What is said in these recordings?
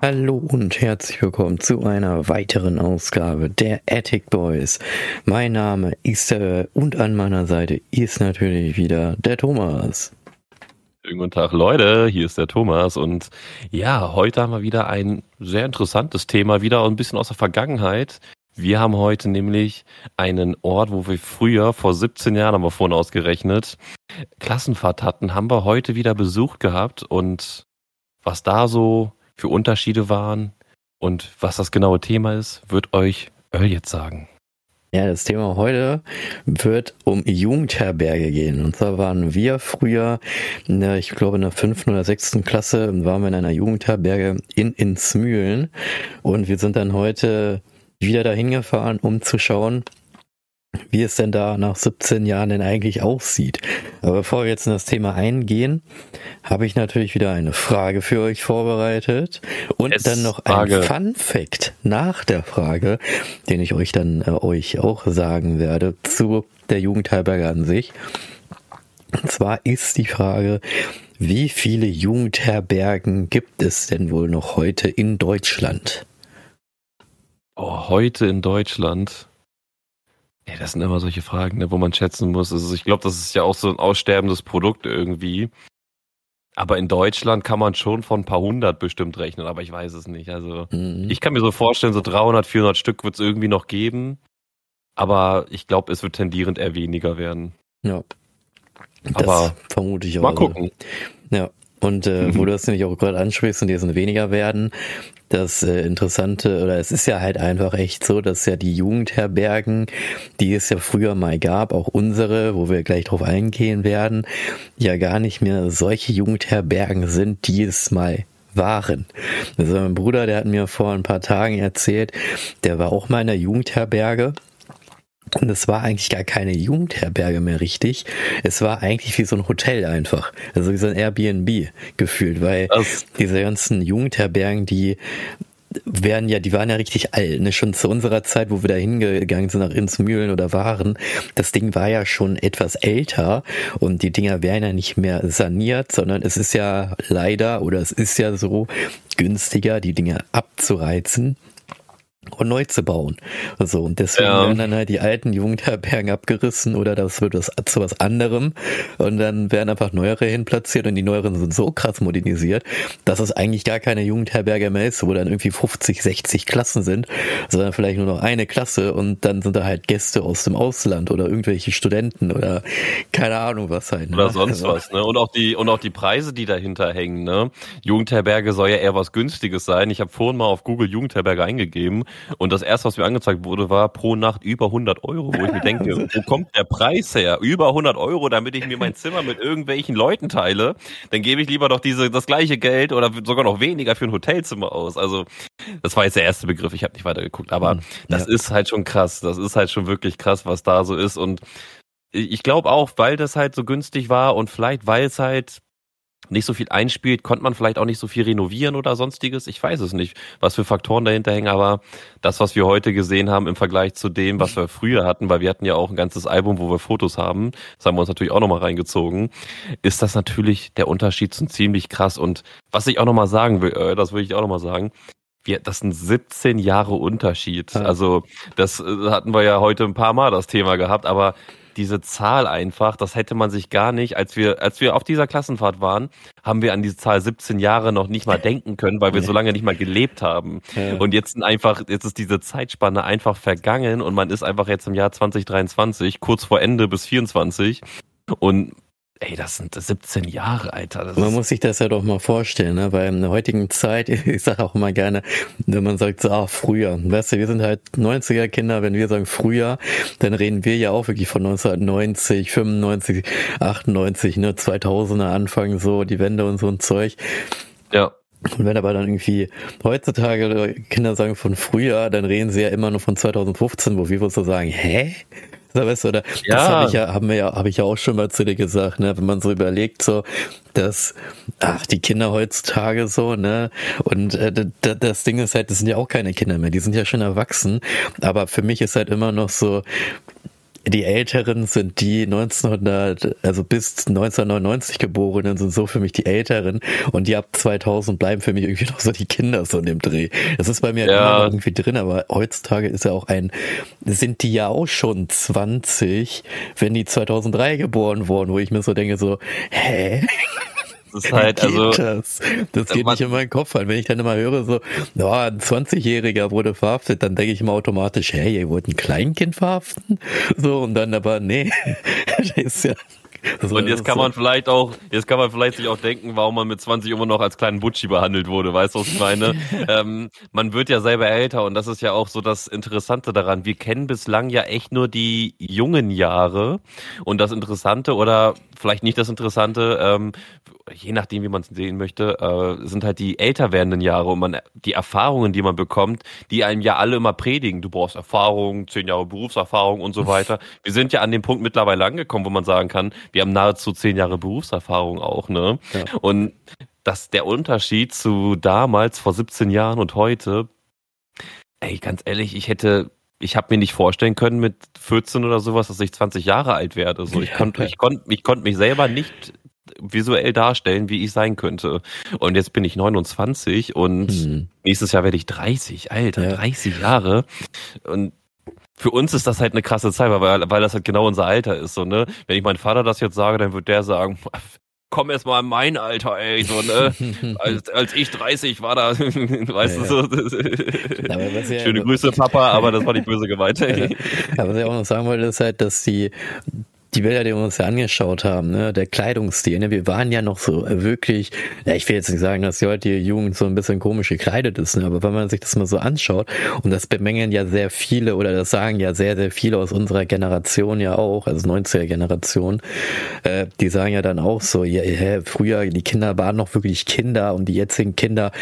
Hallo und herzlich willkommen zu einer weiteren Ausgabe der Attic Boys. Mein Name ist der und an meiner Seite ist natürlich wieder der Thomas. Guten Tag, Leute. Hier ist der Thomas und ja, heute haben wir wieder ein sehr interessantes Thema, wieder ein bisschen aus der Vergangenheit. Wir haben heute nämlich einen Ort, wo wir früher, vor 17 Jahren haben wir vorhin ausgerechnet, Klassenfahrt hatten, haben wir heute wieder besucht gehabt und was da so für Unterschiede waren und was das genaue Thema ist, wird euch Earl jetzt sagen. Ja, das Thema heute wird um Jugendherberge gehen. Und zwar waren wir früher, ich glaube in der fünften oder sechsten Klasse, waren wir in einer Jugendherberge in Insmühlen. Und wir sind dann heute wieder dahin gefahren, um zu schauen, wie es denn da nach 17 Jahren denn eigentlich aussieht. Aber bevor wir jetzt in das Thema eingehen, habe ich natürlich wieder eine Frage für euch vorbereitet und es dann noch ein Fun Fact nach der Frage, den ich euch dann äh, euch auch sagen werde zu der Jugendherberge an sich. Und zwar ist die Frage, wie viele Jugendherbergen gibt es denn wohl noch heute in Deutschland? Oh, heute in Deutschland. Ja, das sind immer solche Fragen, ne, wo man schätzen muss. Also ich glaube, das ist ja auch so ein aussterbendes Produkt irgendwie. Aber in Deutschland kann man schon von ein paar hundert bestimmt rechnen, aber ich weiß es nicht. Also mhm. ich kann mir so vorstellen, so 300, 400 Stück wird es irgendwie noch geben. Aber ich glaube, es wird tendierend eher weniger werden. Ja. Aber vermute ich auch. Mal gucken. Ja. Und äh, wo du das nämlich auch gerade ansprichst und die sind weniger werden, das äh, Interessante, oder es ist ja halt einfach echt so, dass ja die Jugendherbergen, die es ja früher mal gab, auch unsere, wo wir gleich drauf eingehen werden, ja gar nicht mehr solche Jugendherbergen sind, die es mal waren. Also mein Bruder, der hat mir vor ein paar Tagen erzählt, der war auch mal in der Jugendherberge und es war eigentlich gar keine Jugendherberge mehr richtig. Es war eigentlich wie so ein Hotel einfach. Also wie so ein Airbnb gefühlt, weil das diese ganzen Jugendherbergen, die werden ja, die waren ja richtig alt, ne? Schon zu unserer Zeit, wo wir da hingegangen sind nach Insmühlen oder waren, das Ding war ja schon etwas älter und die Dinger werden ja nicht mehr saniert, sondern es ist ja leider oder es ist ja so günstiger, die Dinge abzureizen und neu zu bauen. So, und deswegen ja. werden dann halt die alten Jugendherbergen abgerissen oder das wird was, zu was anderem und dann werden einfach neuere hinplatziert und die neueren sind so krass modernisiert, dass es eigentlich gar keine Jugendherberge mehr ist, wo dann irgendwie 50, 60 Klassen sind, sondern vielleicht nur noch eine Klasse und dann sind da halt Gäste aus dem Ausland oder irgendwelche Studenten oder keine Ahnung was halt. Ne? Oder sonst also. was, ne? Und auch die, und auch die Preise, die dahinter hängen, ne? Jugendherberge soll ja eher was Günstiges sein. Ich habe vorhin mal auf Google Jugendherberge eingegeben und das erste, was mir angezeigt wurde, war pro Nacht über 100 Euro, wo ich mir denke, wo kommt der Preis her? Über 100 Euro, damit ich mir mein Zimmer mit irgendwelchen Leuten teile. Dann gebe ich lieber doch diese, das gleiche Geld oder sogar noch weniger für ein Hotelzimmer aus. Also, das war jetzt der erste Begriff. Ich habe nicht weiter geguckt. Aber hm, das ja. ist halt schon krass. Das ist halt schon wirklich krass, was da so ist. Und ich glaube auch, weil das halt so günstig war und vielleicht, weil es halt nicht so viel einspielt, konnte man vielleicht auch nicht so viel renovieren oder sonstiges. Ich weiß es nicht, was für Faktoren dahinter hängen, aber das, was wir heute gesehen haben im Vergleich zu dem, was wir früher hatten, weil wir hatten ja auch ein ganzes Album, wo wir Fotos haben, das haben wir uns natürlich auch nochmal reingezogen, ist das natürlich der Unterschied zum ziemlich krass. Und was ich auch nochmal sagen will, äh, das will ich auch nochmal sagen, wir, das sind 17 Jahre Unterschied. Also das äh, hatten wir ja heute ein paar Mal das Thema gehabt, aber diese Zahl einfach, das hätte man sich gar nicht, als wir, als wir auf dieser Klassenfahrt waren, haben wir an diese Zahl 17 Jahre noch nicht mal denken können, weil wir so lange nicht mal gelebt haben. Ja. Und jetzt sind einfach, jetzt ist diese Zeitspanne einfach vergangen und man ist einfach jetzt im Jahr 2023, kurz vor Ende bis 24 und Ey, das sind 17 Jahre, Alter. Man muss sich das ja doch mal vorstellen, ne? weil in der heutigen Zeit, ich sage auch immer gerne, wenn man sagt, so, ah, früher, weißt du, wir sind halt 90er Kinder, wenn wir sagen früher, dann reden wir ja auch wirklich von 1990, 95, 98, ne, 2000er Anfang so, die Wende und so ein Zeug. Ja. Und wenn aber dann irgendwie heutzutage Kinder sagen von früher, dann reden sie ja immer nur von 2015, wo wir so sagen, hä? Weißt du, oder? Ja. das habe ich ja, haben wir ja, habe ich ja auch schon mal zu dir gesagt, ne, wenn man so überlegt, so, dass, ach, die Kinder heutzutage so, ne, und äh, das Ding ist halt, das sind ja auch keine Kinder mehr, die sind ja schon erwachsen, aber für mich ist halt immer noch so, die Älteren sind die 1900, also bis 1999 geborenen sind so für mich die Älteren und die ab 2000 bleiben für mich irgendwie noch so die Kinder so in dem Dreh. Das ist bei mir ja. immer irgendwie drin, aber heutzutage ist ja auch ein, sind die ja auch schon 20, wenn die 2003 geboren wurden, wo ich mir so denke so, hä? Das ist halt, also. Das, das geht nicht in meinen Kopf rein. Wenn ich dann immer höre, so, oh, ein 20-Jähriger wurde verhaftet, dann denke ich immer automatisch, hey, ihr wollt ein Kleinkind verhaften? So, und dann aber, nee, das ist ja, so, und jetzt kann man vielleicht auch, jetzt kann man vielleicht sich auch denken, warum man mit 20 immer noch als kleinen Butschi behandelt wurde, weißt du, was ich meine? ähm, man wird ja selber älter und das ist ja auch so das Interessante daran. Wir kennen bislang ja echt nur die jungen Jahre und das Interessante oder vielleicht nicht das Interessante, ähm, je nachdem, wie man es sehen möchte, äh, sind halt die älter werdenden Jahre und man die Erfahrungen, die man bekommt, die einem ja alle immer predigen. Du brauchst Erfahrung, zehn Jahre Berufserfahrung und so weiter. Wir sind ja an dem Punkt mittlerweile angekommen, wo man sagen kann, wir haben nahezu zehn Jahre Berufserfahrung auch, ne? Ja. Und das der Unterschied zu damals vor 17 Jahren und heute. Ey, ganz ehrlich, ich hätte ich habe mir nicht vorstellen können mit 14 oder sowas, dass ich 20 Jahre alt werde. So, ich konnte, ich konnte, ich konnte mich selber nicht visuell darstellen, wie ich sein könnte. Und jetzt bin ich 29 und hm. nächstes Jahr werde ich 30. Alter, ja. 30 Jahre. Und für uns ist das halt eine krasse Zeit, weil, weil das halt genau unser Alter ist. So, ne? Wenn ich meinem Vater das jetzt sage, dann wird der sagen, komm erst mal in mein Alter, ey, so, ne? als, als ich 30 war da, weißt ja, du, so. Ja, Schöne Grüße, Papa, aber das war nicht böse gemeint. Ey. Ja, was ich auch noch sagen wollte, ist halt, dass die die Bilder, die wir uns ja angeschaut haben, ne, der Kleidungsstil, ne, wir waren ja noch so wirklich, ja, ich will jetzt nicht sagen, dass die heutige Jugend so ein bisschen komisch gekleidet ist, ne, aber wenn man sich das mal so anschaut, und das bemängeln ja sehr viele, oder das sagen ja sehr, sehr viele aus unserer Generation ja auch, also 90er Generation, äh, die sagen ja dann auch so, ja, ja, früher, die Kinder waren noch wirklich Kinder und die jetzigen Kinder,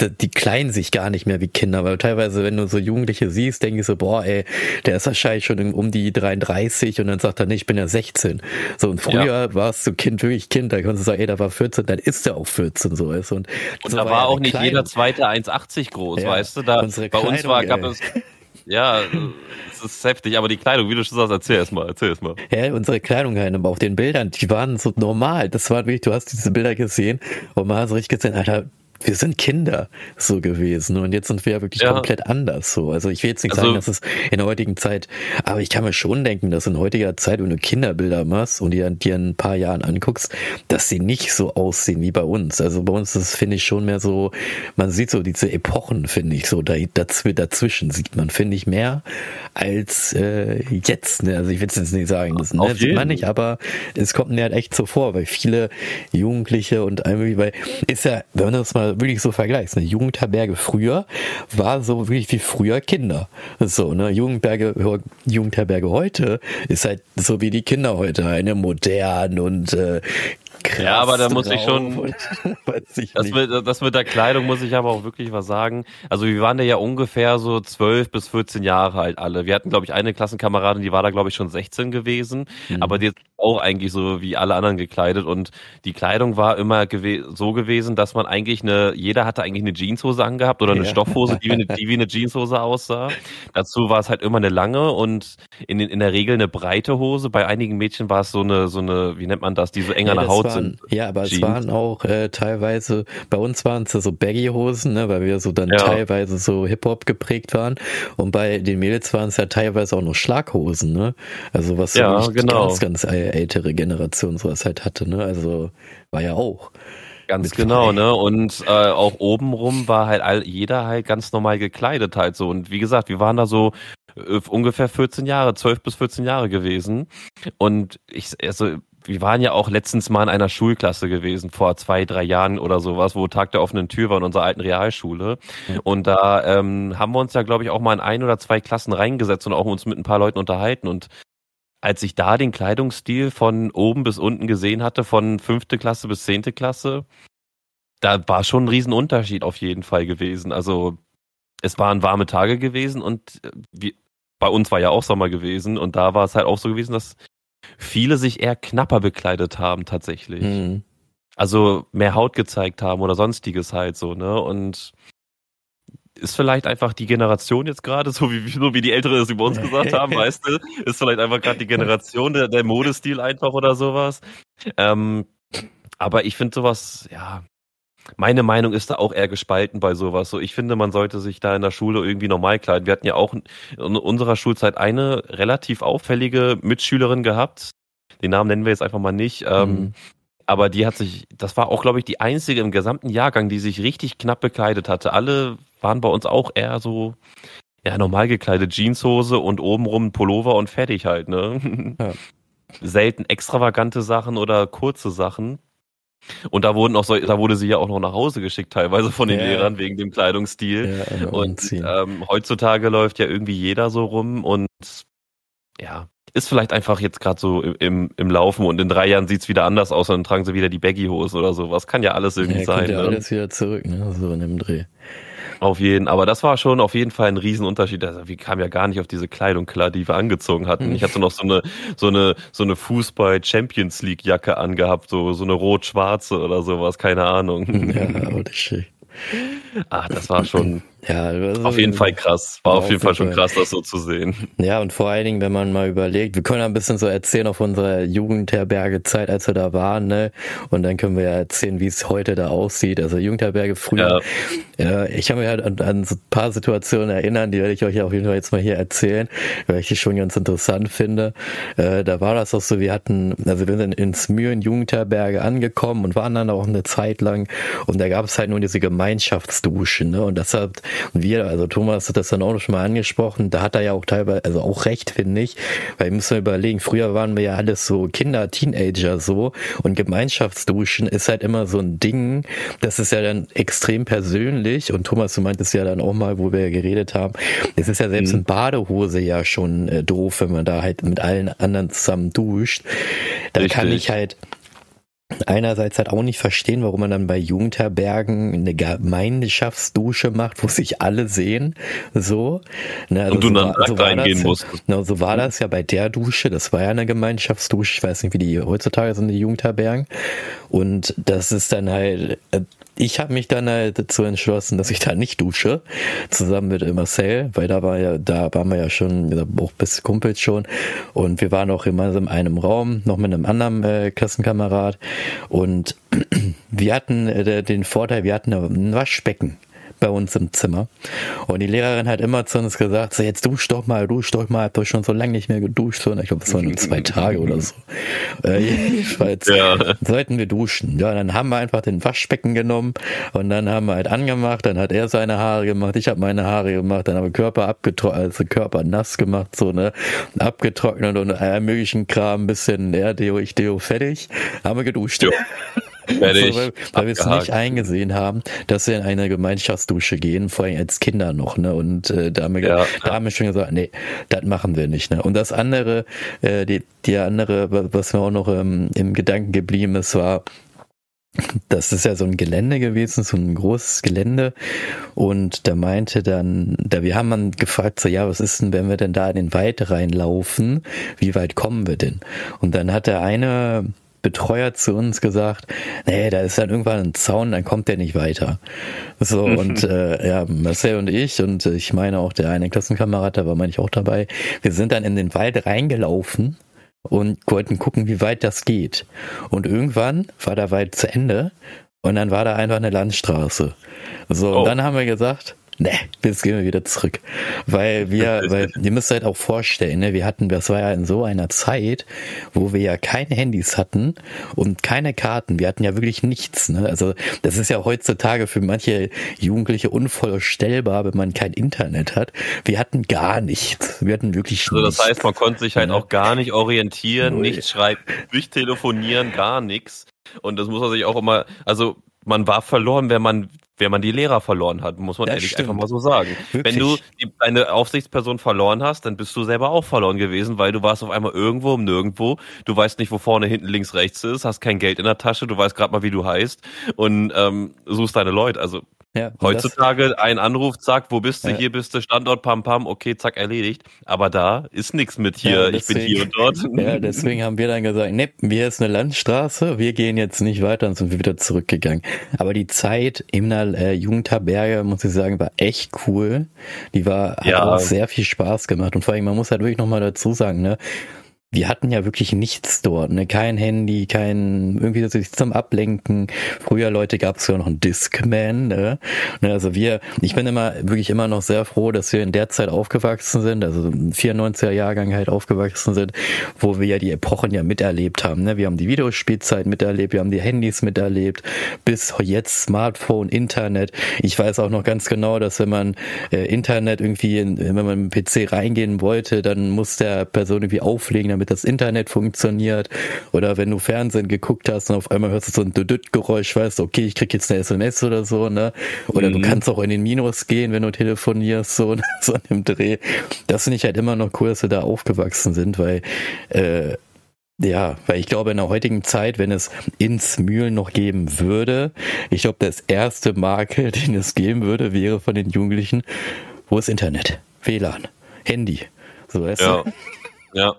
die, die kleiden sich gar nicht mehr wie Kinder, weil teilweise, wenn du so Jugendliche siehst, denke ich so, boah, ey, der ist wahrscheinlich schon um die 33 und dann sagt er, nee, ich bin ja 16. So, und früher ja. warst du Kind wirklich Kind, da konntest du sagen, ey, da war 14, dann ist er auch 14, so ist. Und, und so da war, war auch nicht Kleidung. jeder zweite 1,80 groß, ja, weißt du, da, bei Kleidung, uns war, gab ey. es, ja, es ist heftig, aber die Kleidung, wie du schon sagst, erzähl erst mal, erzähl erst mal. Ja, unsere Kleidung halt, aber auf den Bildern, die waren so normal. Das war wirklich, du hast diese Bilder gesehen und man hat so richtig gesehen, Alter, wir sind Kinder so gewesen und jetzt sind wir ja wirklich ja. komplett anders so. Also ich will jetzt nicht also, sagen, dass es in der heutigen Zeit, aber ich kann mir schon denken, dass in heutiger Zeit, wenn du Kinderbilder machst und dir, dir ein paar Jahren anguckst, dass sie nicht so aussehen wie bei uns. Also bei uns ist finde ich schon mehr so, man sieht so diese Epochen, finde ich so, da, dazwischen sieht man, finde ich, mehr als äh, jetzt. Ne? Also ich will jetzt nicht sagen, das ne, sieht man nicht, aber es kommt mir halt echt so vor, weil viele Jugendliche und irgendwie, weil ist ja, wenn man das mal wirklich so vergleichst, eine Jugendherberge früher war so wirklich wie früher Kinder. So, ne, Jugendherberge, Jugendherberge heute ist halt so wie die Kinder heute, eine modern und äh, krass. Ja, aber da muss ich schon. ich das, mit, das mit der Kleidung muss ich aber auch wirklich was sagen. Also wir waren da ja ungefähr so zwölf bis 14 Jahre alt alle. Wir hatten, glaube ich, eine Klassenkameradin, die war da, glaube ich, schon 16 gewesen. Mhm. Aber die ist auch eigentlich so wie alle anderen gekleidet. Und die Kleidung war immer gew so gewesen, dass man eigentlich eine, jeder hatte eigentlich eine Jeanshose angehabt oder eine ja. Stoffhose, die wie eine, die wie eine Jeanshose aussah. Dazu war es halt immer eine lange und in, in der Regel eine breite Hose. Bei einigen Mädchen war es so eine, so eine, wie nennt man das, die so eng an der Haut waren. Ja, aber Jeans. es waren auch äh, teilweise, bei uns waren es so Baggy-Hosen, ne, weil wir so dann ja. teilweise so Hip-Hop geprägt waren. Und bei den Mädels waren es ja teilweise auch noch Schlaghosen, ne? Also was ja, so genau. ganz, ganz ältere Generation sowas halt hatte, ne? Also war ja auch. Ganz genau, ne? Und äh, auch obenrum war halt all, jeder halt ganz normal gekleidet halt so. Und wie gesagt, wir waren da so äh, ungefähr 14 Jahre, 12 bis 14 Jahre gewesen. Und ich, also wir waren ja auch letztens mal in einer Schulklasse gewesen, vor zwei, drei Jahren oder sowas, wo Tag der offenen Tür war in unserer alten Realschule. Und da ähm, haben wir uns ja, glaube ich, auch mal in ein oder zwei Klassen reingesetzt und auch uns mit ein paar Leuten unterhalten. Und als ich da den Kleidungsstil von oben bis unten gesehen hatte, von fünfte Klasse bis zehnte Klasse, da war schon ein Riesenunterschied auf jeden Fall gewesen. Also es waren warme Tage gewesen und äh, wie, bei uns war ja auch Sommer gewesen und da war es halt auch so gewesen, dass viele sich eher knapper bekleidet haben tatsächlich. Mhm. Also mehr Haut gezeigt haben oder sonstiges halt so, ne? Und ist vielleicht einfach die Generation jetzt gerade, so wie, so wie die Älteren es über uns gesagt haben, weißt du, ist vielleicht einfach gerade die Generation, der, der Modestil einfach oder sowas. Ähm, aber ich finde sowas, ja, meine Meinung ist da auch eher gespalten bei sowas. So, ich finde, man sollte sich da in der Schule irgendwie normal kleiden. Wir hatten ja auch in unserer Schulzeit eine relativ auffällige Mitschülerin gehabt. Den Namen nennen wir jetzt einfach mal nicht. Ähm, mhm. aber die hat sich, das war auch, glaube ich, die einzige im gesamten Jahrgang, die sich richtig knapp bekleidet hatte. Alle waren bei uns auch eher so, ja, normal gekleidet, Jeanshose und obenrum Pullover und fertig halt, ne? Ja. Selten extravagante Sachen oder kurze Sachen. Und da wurden auch so, da wurde sie ja auch noch nach Hause geschickt, teilweise von den ja. Lehrern wegen dem Kleidungsstil. Ja, und ähm, heutzutage läuft ja irgendwie jeder so rum und ja, ist vielleicht einfach jetzt gerade so im, im Laufen und in drei Jahren sieht's wieder anders aus und dann tragen sie wieder die Baggy-Hose oder so. Was kann ja alles irgendwie ja, sein. Kommt ja ne? alles wieder zurück, ne? So in dem Dreh. Auf jeden, aber das war schon auf jeden Fall ein Riesenunterschied. Also wir kamen ja gar nicht auf diese Kleidung klar, die wir angezogen hatten. Ich hatte noch so eine so eine so eine Fußball Champions League Jacke angehabt, so so eine rot-schwarze oder sowas, keine Ahnung. Ja, aber das schön. Ah, das war schon ja, also auf jeden Fall krass. War auf jeden Fall schon krass, das so zu sehen. Ja, und vor allen Dingen, wenn man mal überlegt, wir können ein bisschen so erzählen auf unserer Jugendherberge-Zeit, als wir da waren, ne? Und dann können wir ja erzählen, wie es heute da aussieht. Also Jugendherberge früher. Ja. Äh, ich kann mich halt an, an so ein paar Situationen erinnern, die werde ich euch auf jeden Fall jetzt mal hier erzählen, weil ich die schon ganz interessant finde. Äh, da war das auch so, wir hatten, also wir sind ins Mühen Jugendherberge angekommen und waren dann auch eine Zeit lang und da gab es halt nur diese Gemeinschaftsduschen, ne? Und das hat und wir, also Thomas hat das dann auch schon mal angesprochen, da hat er ja auch teilweise, also auch recht, finde ich, weil wir müssen überlegen, früher waren wir ja alles so Kinder, Teenager so und Gemeinschaftsduschen ist halt immer so ein Ding, das ist ja dann extrem persönlich und Thomas, du meintest ja dann auch mal, wo wir geredet haben, es ist ja selbst mhm. in Badehose ja schon äh, doof, wenn man da halt mit allen anderen zusammen duscht. Da kann ich halt einerseits halt auch nicht verstehen, warum man dann bei Jugendherbergen eine Gemeinschaftsdusche macht, wo sich alle sehen, so. Ne, also und du so dann war, so reingehen musst. Genau, so war das ja bei der Dusche. Das war ja eine Gemeinschaftsdusche. Ich weiß nicht, wie die heutzutage sind, die Jugendherbergen. Und das ist dann halt, äh, ich habe mich dann halt dazu entschlossen, dass ich da nicht dusche, zusammen mit Marcel, weil da war ja, da waren wir ja schon, auch bis Kumpels schon. Und wir waren auch immer in einem Raum, noch mit einem anderen äh, Klassenkamerad. Und wir hatten äh, den Vorteil, wir hatten ein Waschbecken bei uns im Zimmer. Und die Lehrerin hat immer zu uns gesagt, so jetzt dusch doch mal, dusch doch mal, hab doch schon so lange nicht mehr geduscht. So, ich glaube, es waren nur zwei Tage oder so. Äh, jedenfalls ja. sollten wir duschen. Ja, dann haben wir einfach den Waschbecken genommen und dann haben wir halt angemacht, dann hat er seine Haare gemacht, ich habe meine Haare gemacht, dann haben wir Körper abgetrocknet, also Körper nass gemacht, so, ne, abgetrocknet und allen möglichen Kram, ein bisschen, ja, Deo, ich Deo, fertig, haben wir geduscht. Ja. Fertig. Weil, weil wir es nicht eingesehen haben, dass wir in eine Gemeinschaftsdusche gehen, vor allem als Kinder noch, ne? Und äh, da, haben wir, ja, da haben wir schon gesagt, nee, das machen wir nicht. Ne? Und das andere, äh, die, die andere, was mir auch noch ähm, im Gedanken geblieben ist, war, das ist ja so ein Gelände gewesen, so ein großes Gelände. Und da meinte dann, da wir haben dann gefragt, so ja, was ist denn, wenn wir denn da in den Wald reinlaufen? Wie weit kommen wir denn? Und dann hat der eine Betreuer zu uns gesagt, nee, da ist dann irgendwann ein Zaun, dann kommt der nicht weiter. So, und äh, ja, Marcel und ich und ich meine auch der eine Klassenkamerad, da war meine ich auch dabei, wir sind dann in den Wald reingelaufen und wollten gucken, wie weit das geht. Und irgendwann war der Wald zu Ende und dann war da einfach eine Landstraße. So, oh. und dann haben wir gesagt, ne, jetzt gehen wir wieder zurück. Weil wir, weil ihr müsst halt auch vorstellen, ne, wir hatten, das war ja in so einer Zeit, wo wir ja keine Handys hatten und keine Karten. Wir hatten ja wirklich nichts. Ne? Also das ist ja heutzutage für manche Jugendliche unvorstellbar, wenn man kein Internet hat. Wir hatten gar nichts. Wir hatten wirklich also das heißt, man konnte sich halt ja. auch gar nicht orientieren, Null. nicht schreiben, nicht telefonieren, gar nichts. Und das muss man sich auch immer, also man war verloren, wenn man wenn man die Lehrer verloren hat, muss man das ehrlich stimmt. einfach mal so sagen. Wirklich? Wenn du die, deine Aufsichtsperson verloren hast, dann bist du selber auch verloren gewesen, weil du warst auf einmal irgendwo um nirgendwo. Du weißt nicht, wo vorne, hinten, links, rechts ist, hast kein Geld in der Tasche, du weißt gerade mal, wie du heißt und ähm, suchst deine Leute. Also Ja, Heutzutage ein Anruf, zack, wo bist du, ja. hier bist du, Standort, pam, pam, okay, zack, erledigt. Aber da ist nichts mit hier, ja, deswegen, ich bin hier und dort. Ja, deswegen haben wir dann gesagt, ne, wir ist eine Landstraße, wir gehen jetzt nicht weiter und sind wieder zurückgegangen. Aber die Zeit in der äh, Jugendherberge, muss ich sagen, war echt cool. Die war, hat auch sehr viel Spaß gemacht. Und vor allem, man muss halt wirklich nochmal dazu sagen, ne, wir hatten ja wirklich nichts dort, ne? Kein Handy, kein irgendwie sich zum Ablenken. Früher Leute gab es ja noch einen Discman, ne? ne? Also wir, ich bin immer wirklich immer noch sehr froh, dass wir in der Zeit aufgewachsen sind, also 94er Jahrgang halt aufgewachsen sind, wo wir ja die Epochen ja miterlebt haben. Ne? Wir haben die Videospielzeit miterlebt, wir haben die Handys miterlebt, bis jetzt Smartphone, Internet. Ich weiß auch noch ganz genau, dass wenn man äh, Internet irgendwie, in, wenn man mit dem PC reingehen wollte, dann muss der Person irgendwie auflegen, damit das Internet funktioniert. Oder wenn du Fernsehen geguckt hast und auf einmal hörst du so ein Düdüt-Geräusch, weißt du, okay, ich krieg jetzt eine SMS oder so, ne? Oder mhm. du kannst auch in den Minus gehen, wenn du telefonierst, so, so in dem Dreh. Das finde ich halt immer noch cool, dass wir da aufgewachsen sind, weil äh, ja, weil ich glaube, in der heutigen Zeit, wenn es ins Mühlen noch geben würde, ich glaube, das erste Makel, den es geben würde, wäre von den Jugendlichen, wo ist Internet? WLAN, Handy. So, weißt ja. du? Ja.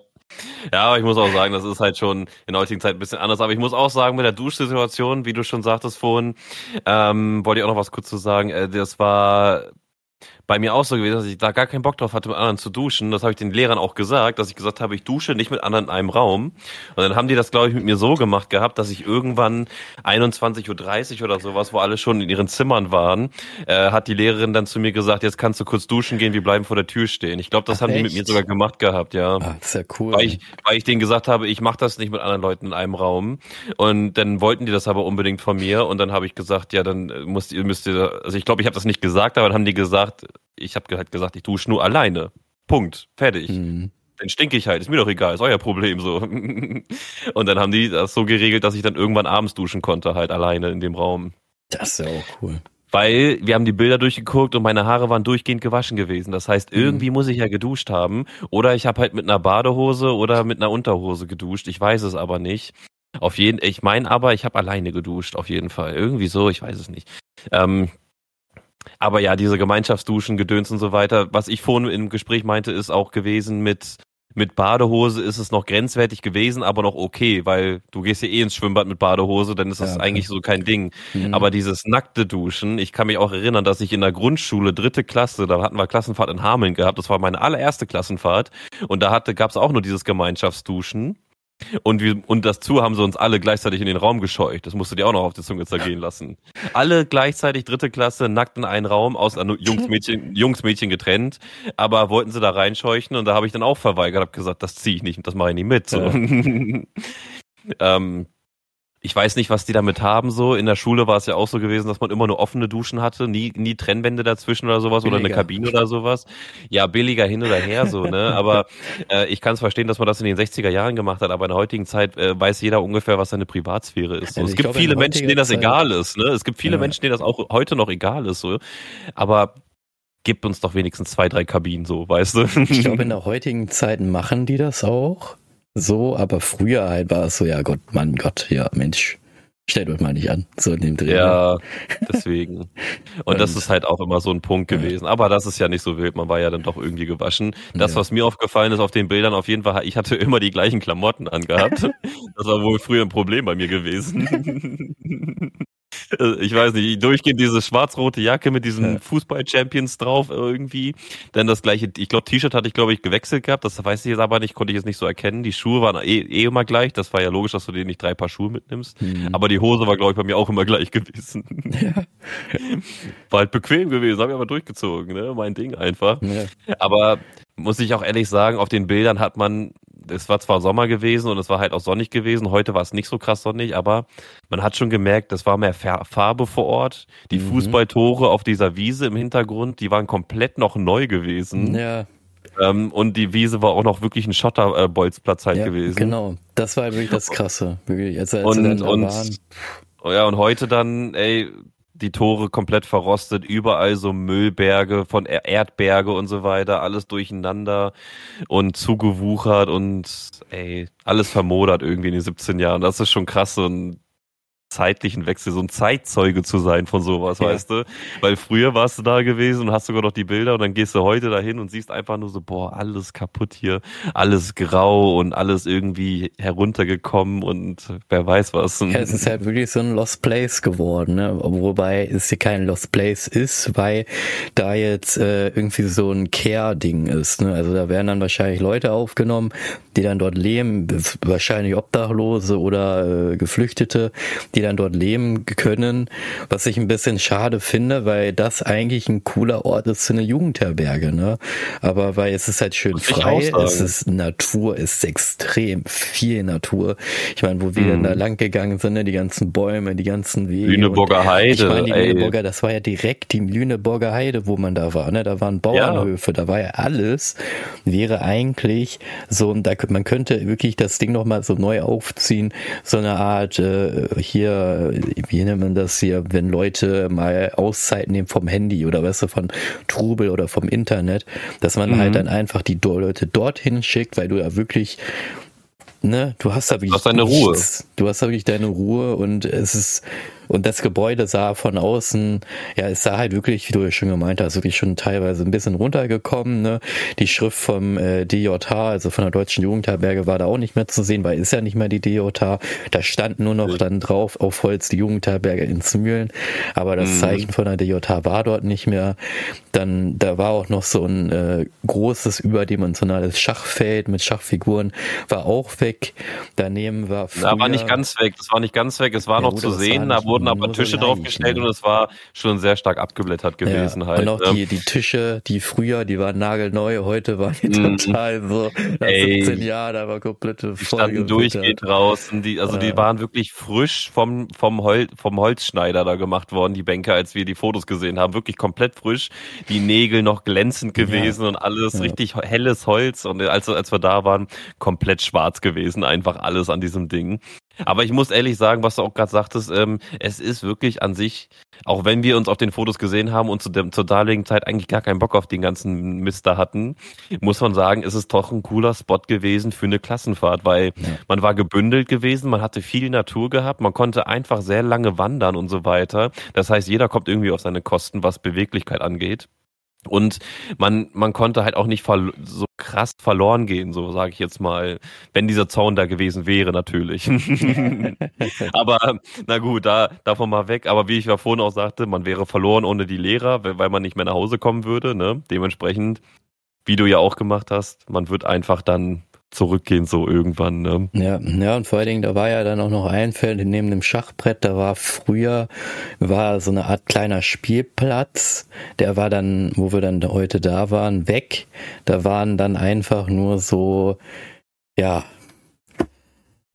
Ja, aber ich muss auch sagen, das ist halt schon in der heutigen Zeit ein bisschen anders. Aber ich muss auch sagen, mit der Duschsituation, wie du schon sagtest vorhin, ähm, wollte ich auch noch was kurz zu sagen. Äh, das war bei mir auch so gewesen, dass ich da gar keinen Bock drauf hatte, mit anderen zu duschen. Das habe ich den Lehrern auch gesagt, dass ich gesagt habe, ich dusche nicht mit anderen in einem Raum. Und dann haben die das, glaube ich, mit mir so gemacht gehabt, dass ich irgendwann 21.30 Uhr oder sowas, wo alle schon in ihren Zimmern waren, äh, hat die Lehrerin dann zu mir gesagt, jetzt kannst du kurz duschen gehen, wir bleiben vor der Tür stehen. Ich glaube, das Ach, haben echt? die mit mir sogar gemacht gehabt, ja. Ah, das ist ja cool. Weil ich, weil ich denen gesagt habe, ich mache das nicht mit anderen Leuten in einem Raum. Und dann wollten die das aber unbedingt von mir. Und dann habe ich gesagt, ja, dann müsst ihr, müsst ihr, also ich glaube, ich habe das nicht gesagt, aber dann haben die gesagt, ich habe halt gesagt, ich dusche nur alleine. Punkt. Fertig. Mhm. Dann stinke ich halt, ist mir doch egal, ist euer Problem so. und dann haben die das so geregelt, dass ich dann irgendwann abends duschen konnte, halt alleine in dem Raum. Das ist ja auch cool. Weil wir haben die Bilder durchgeguckt und meine Haare waren durchgehend gewaschen gewesen. Das heißt, irgendwie mhm. muss ich ja geduscht haben. Oder ich habe halt mit einer Badehose oder mit einer Unterhose geduscht. Ich weiß es aber nicht. Auf jeden, ich meine aber, ich habe alleine geduscht, auf jeden Fall. Irgendwie so, ich weiß es nicht. Ähm, aber ja, diese Gemeinschaftsduschen, Gedöns und so weiter, was ich vorhin im Gespräch meinte, ist auch gewesen mit mit Badehose ist es noch grenzwertig gewesen, aber noch okay, weil du gehst ja eh ins Schwimmbad mit Badehose, dann ist das ja, eigentlich so kein Ding. Mhm. Aber dieses nackte Duschen, ich kann mich auch erinnern, dass ich in der Grundschule, dritte Klasse, da hatten wir Klassenfahrt in Hameln gehabt, das war meine allererste Klassenfahrt und da hatte, gab es auch nur dieses Gemeinschaftsduschen. Und, wir, und dazu haben sie uns alle gleichzeitig in den Raum gescheucht. Das musst du dir auch noch auf die Zunge zergehen lassen. Alle gleichzeitig dritte Klasse, nackt in einen Raum, aus Jungs, Mädchen, Jungs, Mädchen getrennt. Aber wollten sie da reinscheuchen und da habe ich dann auch verweigert, habe gesagt, das ziehe ich nicht und das mache ich nicht mit. So. Ja. ähm, ich weiß nicht, was die damit haben so. In der Schule war es ja auch so gewesen, dass man immer nur offene Duschen hatte, nie, nie Trennwände dazwischen oder sowas billiger. oder eine Kabine oder sowas. Ja, billiger hin oder her so, ne? Aber äh, ich kann es verstehen, dass man das in den 60er Jahren gemacht hat, aber in der heutigen Zeit äh, weiß jeder ungefähr, was seine Privatsphäre ist. So. Also es gibt glaube, viele Menschen, denen das Zeit. egal ist, ne? Es gibt viele ja. Menschen, denen das auch heute noch egal ist, so. Aber gib uns doch wenigstens zwei, drei Kabinen, so, weißt du? Ich glaube, in der heutigen Zeit machen die das auch so, aber früher halt war es so, ja Gott, Mann, Gott, ja, Mensch, stellt euch mal nicht an, so in dem Dreh. Ja, deswegen. Und das ist halt auch immer so ein Punkt gewesen. Aber das ist ja nicht so wild, man war ja dann doch irgendwie gewaschen. Das, ja. was mir aufgefallen ist auf den Bildern, auf jeden Fall, ich hatte immer die gleichen Klamotten angehabt. Das war wohl früher ein Problem bei mir gewesen. Äh, ich weiß nicht, durchgehend diese schwarz-rote Jacke mit diesen ja. Fußball-Champions drauf irgendwie. Dann das gleiche, ich glaube, T-Shirt hatte ich, glaube ich, gewechselt gehabt. Das weiß ich jetzt aber nicht, konnte ich jetzt nicht so erkennen. Die Schuhe waren eh, eh immer gleich. Das war ja logisch, dass du dir nicht drei Paar Schuhe mitnimmst. Mhm. Aber die Hose war, glaube ich, bei mir auch immer gleich gewesen. Ja. War halt bequem gewesen, habe ich aber durchgezogen, ne? Mein Ding einfach. Ja. Aber muss ich auch ehrlich sagen, auf den Bildern hat man es war zwar Sommer gewesen und es war halt auch sonnig gewesen. Heute war es nicht so krass sonnig, aber man hat schon gemerkt, es war mehr Farbe vor Ort. Die mhm. Fußballtore auf dieser Wiese im Hintergrund, die waren komplett noch neu gewesen. Ja. Ähm, und die Wiese war auch noch wirklich ein Schotterbolzplatz halt ja, gewesen. Genau, das war wirklich das Krasse. Wirklich, als, als und, und, ja, und heute dann, ey, die Tore komplett verrostet, überall so Müllberge von Erdberge und so weiter, alles durcheinander und zugewuchert und ey, alles vermodert irgendwie in den 17 Jahren. Das ist schon krass und zeitlichen Wechsel, so ein Zeitzeuge zu sein von sowas, ja. weißt du? Weil früher warst du da gewesen und hast sogar noch die Bilder und dann gehst du heute dahin und siehst einfach nur so, boah, alles kaputt hier, alles grau und alles irgendwie heruntergekommen und wer weiß was. Ja, es ist halt wirklich so ein Lost Place geworden, ne? Wobei es hier kein Lost Place ist, weil da jetzt äh, irgendwie so ein Care-Ding ist, ne? Also da werden dann wahrscheinlich Leute aufgenommen, die dann dort leben, wahrscheinlich Obdachlose oder äh, Geflüchtete, die dann dort leben können, was ich ein bisschen schade finde, weil das eigentlich ein cooler Ort ist für eine Jugendherberge, ne? Aber weil es ist halt schön Muss frei, es ist Natur, es ist extrem viel Natur. Ich meine, wo wir mhm. dann da lang gegangen sind, ne? die ganzen Bäume, die ganzen Wege. Lüneburger Heide. Ich meine, die Lüneburger, das war ja direkt die Lüneburger Heide, wo man da war, ne? Da waren Bauernhöfe, ja. da war ja alles, wäre eigentlich so, da man könnte wirklich das Ding nochmal so neu aufziehen, so eine Art äh, hier, wie nennt man das hier, wenn Leute mal Auszeit nehmen vom Handy oder weißt du, von Trubel oder vom Internet, dass man halt mhm. halt dann einfach die Leute dorthin schickt, weil du ja wirklich ne, du hast da wirklich du hast deine Ruhe. Du hast da wirklich deine Ruhe und es ist und das Gebäude sah von außen, ja, es sah halt wirklich, wie du ja schon gemeint hast, wirklich schon teilweise ein bisschen runtergekommen. Ne? Die Schrift vom äh, DJH, also von der Deutschen Jugendherberge, war da auch nicht mehr zu sehen, weil ist ja nicht mehr die DJH. Da stand nur noch dann drauf auf Holz die Jugendherberge in Zmühlen, aber das mhm. Zeichen von der DJH war dort nicht mehr. Dann, da war auch noch so ein äh, großes überdimensionales Schachfeld mit Schachfiguren, war auch weg. Daneben war früher, Da war nicht ganz weg, das war nicht ganz weg, es war ja, noch gut, zu sehen, da wurde wurden aber Tische so draufgestellt ne? und es war schon sehr stark abgeblättert gewesen ja. halt. Und auch die, die Tische, die früher, die waren nagelneu, heute waren die mm. total so, nach Ey, 17 Jahren, da war komplette Die standen durchgehend draußen, die, also ja. die waren wirklich frisch vom, vom, Hol, vom Holzschneider da gemacht worden, die Bänke, als wir die Fotos gesehen haben, wirklich komplett frisch, die Nägel noch glänzend gewesen ja. und alles richtig helles Holz und als, als wir da waren, komplett schwarz gewesen, einfach alles an diesem Ding. Aber ich muss ehrlich sagen, was du auch gerade sagtest, ähm, es ist wirklich an sich, auch wenn wir uns auf den Fotos gesehen haben und zu dem, zur damaligen Zeit eigentlich gar keinen Bock auf den ganzen Mister hatten, muss man sagen, ist es doch ein cooler Spot gewesen für eine Klassenfahrt, weil ja. man war gebündelt gewesen, man hatte viel Natur gehabt, man konnte einfach sehr lange wandern und so weiter. Das heißt, jeder kommt irgendwie auf seine Kosten, was Beweglichkeit angeht. Und man, man konnte halt auch nicht so krass verloren gehen, so sage ich jetzt mal, wenn dieser Zaun da gewesen wäre, natürlich. aber na gut, da davon mal weg. Aber wie ich ja vorhin auch sagte, man wäre verloren ohne die Lehrer, weil man nicht mehr nach Hause kommen würde. Ne? Dementsprechend, wie du ja auch gemacht hast, man wird einfach dann zurückgehen, so irgendwann. Ne? Ja, ja, und vor allen Dingen, da war ja dann auch noch ein Feld neben dem Schachbrett, da war früher, war so eine Art kleiner Spielplatz, der war dann, wo wir dann heute da waren, weg. Da waren dann einfach nur so, ja,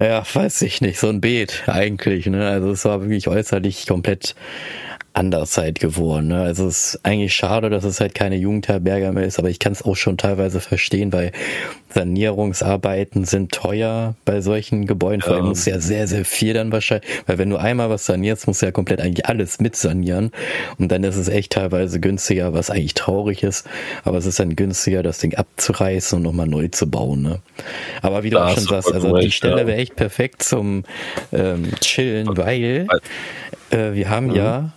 ja, weiß ich nicht, so ein Beet eigentlich, ne? Also es war wirklich äußerlich komplett anders halt geworden. Ne? Also es ist eigentlich schade, dass es halt keine Jugendherberge mehr ist, aber ich kann es auch schon teilweise verstehen, weil Sanierungsarbeiten sind teuer bei solchen Gebäuden. Vor allem muss ja sehr, sehr viel dann wahrscheinlich, weil wenn du einmal was sanierst, musst du ja komplett eigentlich alles mit sanieren und dann ist es echt teilweise günstiger, was eigentlich traurig ist, aber es ist dann günstiger, das Ding abzureißen und nochmal neu zu bauen. Ne? Aber wie du auch schon sagst, also die Stelle wäre echt perfekt zum ähm, Chillen, weil äh, wir haben mhm. ja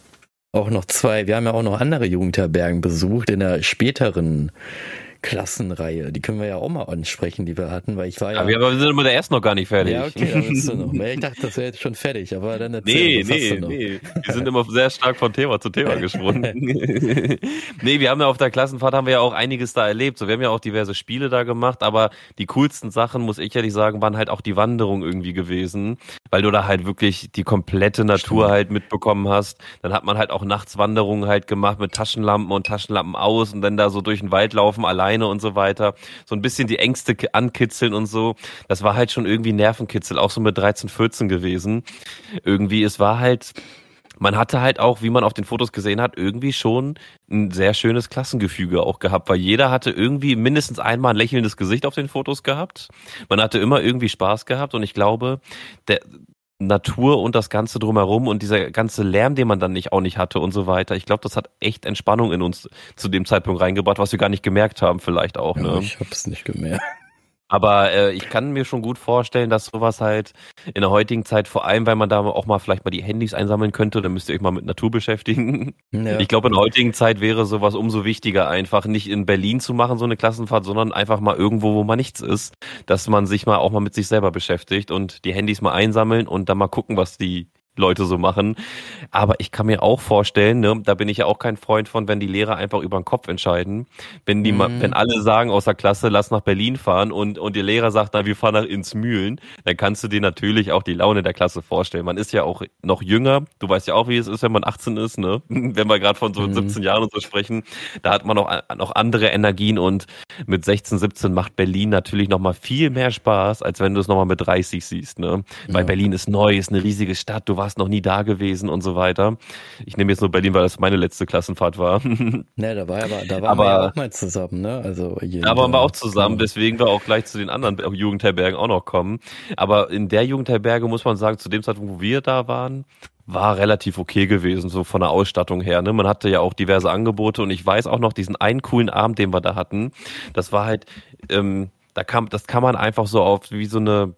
auch noch zwei, wir haben ja auch noch andere Jugendherbergen besucht in der späteren Klassenreihe. Die können wir ja auch mal ansprechen, die wir hatten, weil ich war ja. Aber wir sind mit der ersten noch gar nicht fertig. Ja, okay, da bist du noch. Ich dachte, das wäre jetzt schon fertig, aber dann erzähl, Nee, nee, nee. Wir sind immer sehr stark von Thema zu Thema gesprungen. nee, wir haben ja auf der Klassenfahrt haben wir ja auch einiges da erlebt. So, wir haben ja auch diverse Spiele da gemacht, aber die coolsten Sachen, muss ich ehrlich sagen, waren halt auch die Wanderung irgendwie gewesen, weil du da halt wirklich die komplette Natur Stimmt. halt mitbekommen hast. Dann hat man halt auch Nachtswanderungen halt gemacht mit Taschenlampen und Taschenlampen aus und dann da so durch den Wald laufen allein Beine und so weiter, so ein bisschen die Ängste ankitzeln und so. Das war halt schon irgendwie Nervenkitzel, auch so mit 13, 14 gewesen. Irgendwie, es war halt, man hatte halt auch, wie man auf den Fotos gesehen hat, irgendwie schon ein sehr schönes Klassengefüge auch gehabt, weil jeder hatte irgendwie mindestens einmal ein lächelndes Gesicht auf den Fotos gehabt. Man hatte immer irgendwie Spaß gehabt und ich glaube, der, Natur und das Ganze drumherum und dieser ganze Lärm, den man dann nicht auch nicht hatte und so weiter. Ich glaube, das hat echt Entspannung in uns zu dem Zeitpunkt reingebracht, was wir gar nicht gemerkt haben, vielleicht auch. Ja, ne? Ich hab's nicht gemerkt. Aber äh, ich kann mir schon gut vorstellen, dass sowas halt in der heutigen Zeit, vor allem, weil man da auch mal vielleicht mal die Handys einsammeln könnte, dann müsst ihr euch mal mit Natur beschäftigen. Ja. Ich glaube, in der heutigen Zeit wäre sowas umso wichtiger, einfach nicht in Berlin zu machen, so eine Klassenfahrt, sondern einfach mal irgendwo, wo man nichts ist, dass man sich mal auch mal mit sich selber beschäftigt und die Handys mal einsammeln und dann mal gucken, was die Leute so machen. Aber ich kann mir auch vorstellen, ne, da bin ich ja auch kein Freund von, wenn die Lehrer einfach über den Kopf entscheiden. Wenn die, mhm. wenn alle sagen aus der Klasse, lass nach Berlin fahren und, und der Lehrer sagt, na, wir fahren nach ins Mühlen, dann kannst du dir natürlich auch die Laune der Klasse vorstellen. Man ist ja auch noch jünger. Du weißt ja auch, wie es ist, wenn man 18 ist, ne? Wenn wir gerade von so mhm. 17 Jahren und so sprechen, da hat man noch, noch andere Energien und mit 16, 17 macht Berlin natürlich noch mal viel mehr Spaß, als wenn du es noch mal mit 30 siehst, ne? Weil ja. Berlin ist neu, ist eine riesige Stadt, du warst noch nie da gewesen und so weiter. Ich nehme jetzt nur Berlin, weil das meine letzte Klassenfahrt war. Ne, da war aber, da waren aber, wir ja auch mal zusammen, ne? Also da waren wir auch zusammen, deswegen wir auch gleich zu den anderen Jugendherbergen auch noch kommen. Aber in der Jugendherberge muss man sagen, zu dem Zeitpunkt, wo wir da waren, war relativ okay gewesen, so von der Ausstattung her. Ne? Man hatte ja auch diverse Angebote und ich weiß auch noch diesen einen coolen Abend, den wir da hatten. Das war halt, ähm, da kam, das kann man einfach so auf wie so eine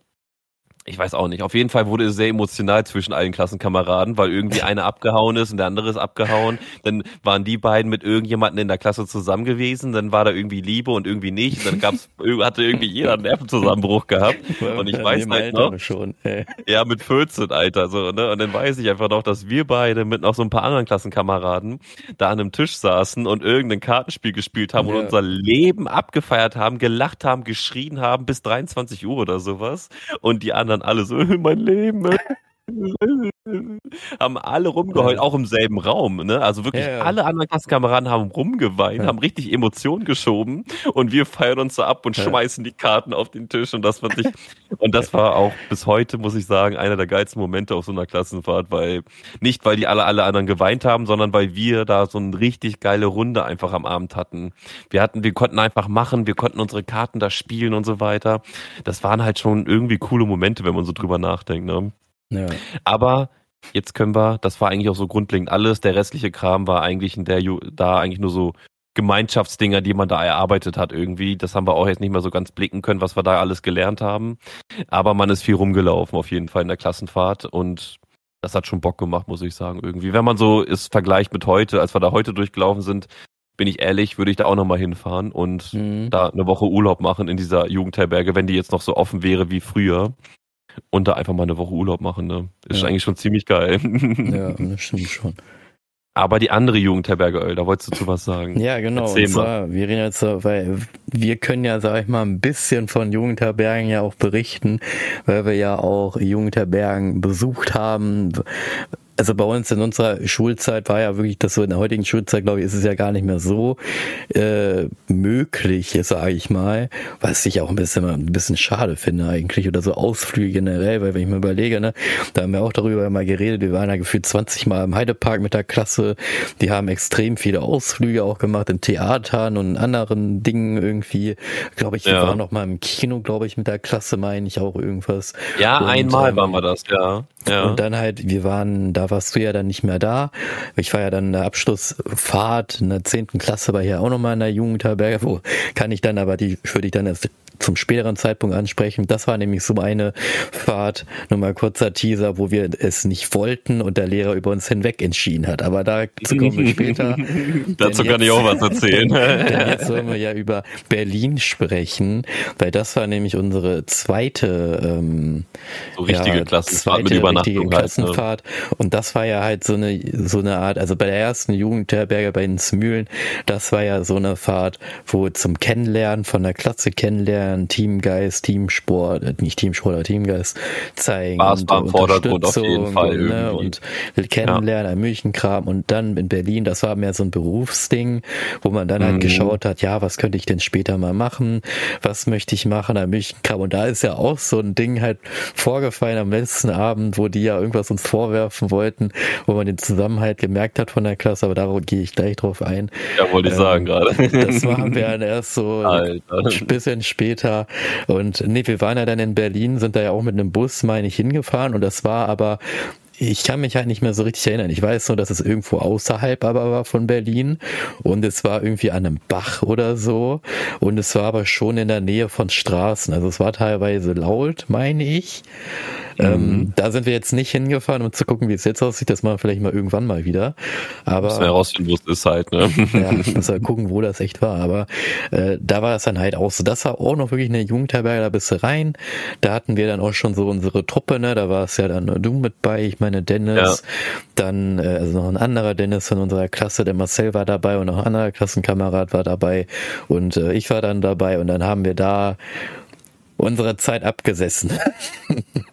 ich weiß auch nicht. Auf jeden Fall wurde es sehr emotional zwischen allen Klassenkameraden, weil irgendwie einer abgehauen ist und der andere ist abgehauen. Dann waren die beiden mit irgendjemanden in der Klasse zusammen gewesen. Dann war da irgendwie Liebe und irgendwie nicht. dann gab's, hatte irgendwie jeder einen Nervenzusammenbruch gehabt. Und ich weiß halt noch. Schon, ja, mit 14, Alter. So, ne? Und dann weiß ich einfach noch, dass wir beide mit noch so ein paar anderen Klassenkameraden da an einem Tisch saßen und irgendein Kartenspiel gespielt haben ja. und unser Leben abgefeiert haben, gelacht haben, geschrien haben bis 23 Uhr oder sowas. Und die anderen dann alle so, mein Leben. haben alle rumgeheult, ja. auch im selben Raum. Ne? Also wirklich ja, ja. alle anderen Klassenkameraden haben rumgeweint, haben richtig Emotionen geschoben und wir feiern uns so ab und schmeißen die Karten auf den Tisch und das fand ich und das war auch bis heute muss ich sagen einer der geilsten Momente auf so einer Klassenfahrt, weil nicht weil die alle alle anderen geweint haben, sondern weil wir da so eine richtig geile Runde einfach am Abend hatten. Wir hatten, wir konnten einfach machen, wir konnten unsere Karten da spielen und so weiter. Das waren halt schon irgendwie coole Momente, wenn man so drüber nachdenkt. Ne? Ja. Aber jetzt können wir, das war eigentlich auch so grundlegend alles. Der restliche Kram war eigentlich in der, da eigentlich nur so Gemeinschaftsdinger, die man da erarbeitet hat irgendwie. Das haben wir auch jetzt nicht mehr so ganz blicken können, was wir da alles gelernt haben. Aber man ist viel rumgelaufen auf jeden Fall in der Klassenfahrt und das hat schon Bock gemacht, muss ich sagen, irgendwie. Wenn man so ist, vergleicht mit heute, als wir da heute durchgelaufen sind, bin ich ehrlich, würde ich da auch nochmal hinfahren und mhm. da eine Woche Urlaub machen in dieser Jugendherberge, wenn die jetzt noch so offen wäre wie früher und da einfach mal eine Woche Urlaub machen. Ne? Ist ja. eigentlich schon ziemlich geil. ja, das stimmt schon. Aber die andere Jugendherberge, da wolltest du zu was sagen. Ja, genau. Erzähl und zwar, mal. wir reden jetzt, weil wir können ja, sag ich mal, ein bisschen von Jugendherbergen ja auch berichten, weil wir ja auch Jugendherbergen besucht haben, also bei uns in unserer Schulzeit war ja wirklich das so, in der heutigen Schulzeit, glaube ich, ist es ja gar nicht mehr so äh, möglich, sage ich mal, was ich auch ein bisschen, ein bisschen schade finde eigentlich, oder so Ausflüge generell, weil wenn ich mir überlege, ne, da haben wir auch darüber mal geredet, wir waren ja gefühlt 20 Mal im Heidepark mit der Klasse, die haben extrem viele Ausflüge auch gemacht in Theatern und anderen Dingen irgendwie, glaube ich, ja. wir waren noch mal im Kino, glaube ich, mit der Klasse, meine ich auch irgendwas. Ja, und, einmal ähm, waren wir das, ja. Ja. Und dann halt, wir waren da warst du ja dann nicht mehr da. Ich war ja dann in der Abschlussfahrt in der zehnten Klasse, war hier auch nochmal in der Jugendherberge, wo kann ich dann aber die, würde ich dann erst zum späteren Zeitpunkt ansprechen. Das war nämlich so eine Fahrt, nur mal kurzer Teaser, wo wir es nicht wollten und der Lehrer über uns hinweg entschieden hat. Aber dazu kommen wir später. dazu kann ich auch was erzählen. denn jetzt sollen wir ja über Berlin sprechen, weil das war nämlich unsere zweite ähm, so richtige ja, Klassenfahrt mit Übernachtung. Richtige Klassenfahrt. Halt, ne? Und das war ja halt so eine so eine Art, also bei der ersten Jugendherberge bei den Smühlen, das war ja so eine Fahrt, wo zum Kennenlernen von der Klasse kennenlernen Kennenlernen, Teamgeist, Teamsport, äh, nicht Teamsport, aber Teamgeist zeigen. Spaß beim Vordergrund auf jeden Fall. Ne, und kennenlernen, ja. Münchenkram und dann in Berlin, das war mehr so ein Berufsding, wo man dann halt mhm. geschaut hat, ja, was könnte ich denn später mal machen? Was möchte ich machen am Münchenkram? Und da ist ja auch so ein Ding halt vorgefallen am letzten Abend, wo die ja irgendwas uns vorwerfen wollten, wo man den Zusammenhalt gemerkt hat von der Klasse, aber darauf gehe ich gleich drauf ein. Ja, wollte ich ähm, sagen gerade. Das machen wir dann erst so Alter. ein bisschen später später. Und nee, wir waren ja dann in Berlin, sind da ja auch mit einem Bus, meine ich, hingefahren. Und das war aber ich kann mich halt nicht mehr so richtig erinnern. Ich weiß nur, dass es irgendwo außerhalb aber war von Berlin und es war irgendwie an einem Bach oder so und es war aber schon in der Nähe von Straßen. Also es war teilweise laut, meine ich. Ähm, mhm. da sind wir jetzt nicht hingefahren, um zu gucken, wie es jetzt aussieht. Das machen wir vielleicht mal irgendwann mal wieder. Aber müssen herausfinden, wo es ist halt. Ne? ja, müssen wir gucken, wo das echt war. Aber äh, da war es dann halt auch so. Das war auch noch wirklich eine Jugendherberge. Da bist du rein. Da hatten wir dann auch schon so unsere Truppe. Ne, da war es ja dann du mit bei. Ich meine Dennis, ja. dann äh, also noch ein anderer Dennis von unserer Klasse. Der Marcel war dabei und noch ein anderer Klassenkamerad war dabei und äh, ich war dann dabei. Und dann haben wir da unsere Zeit abgesessen.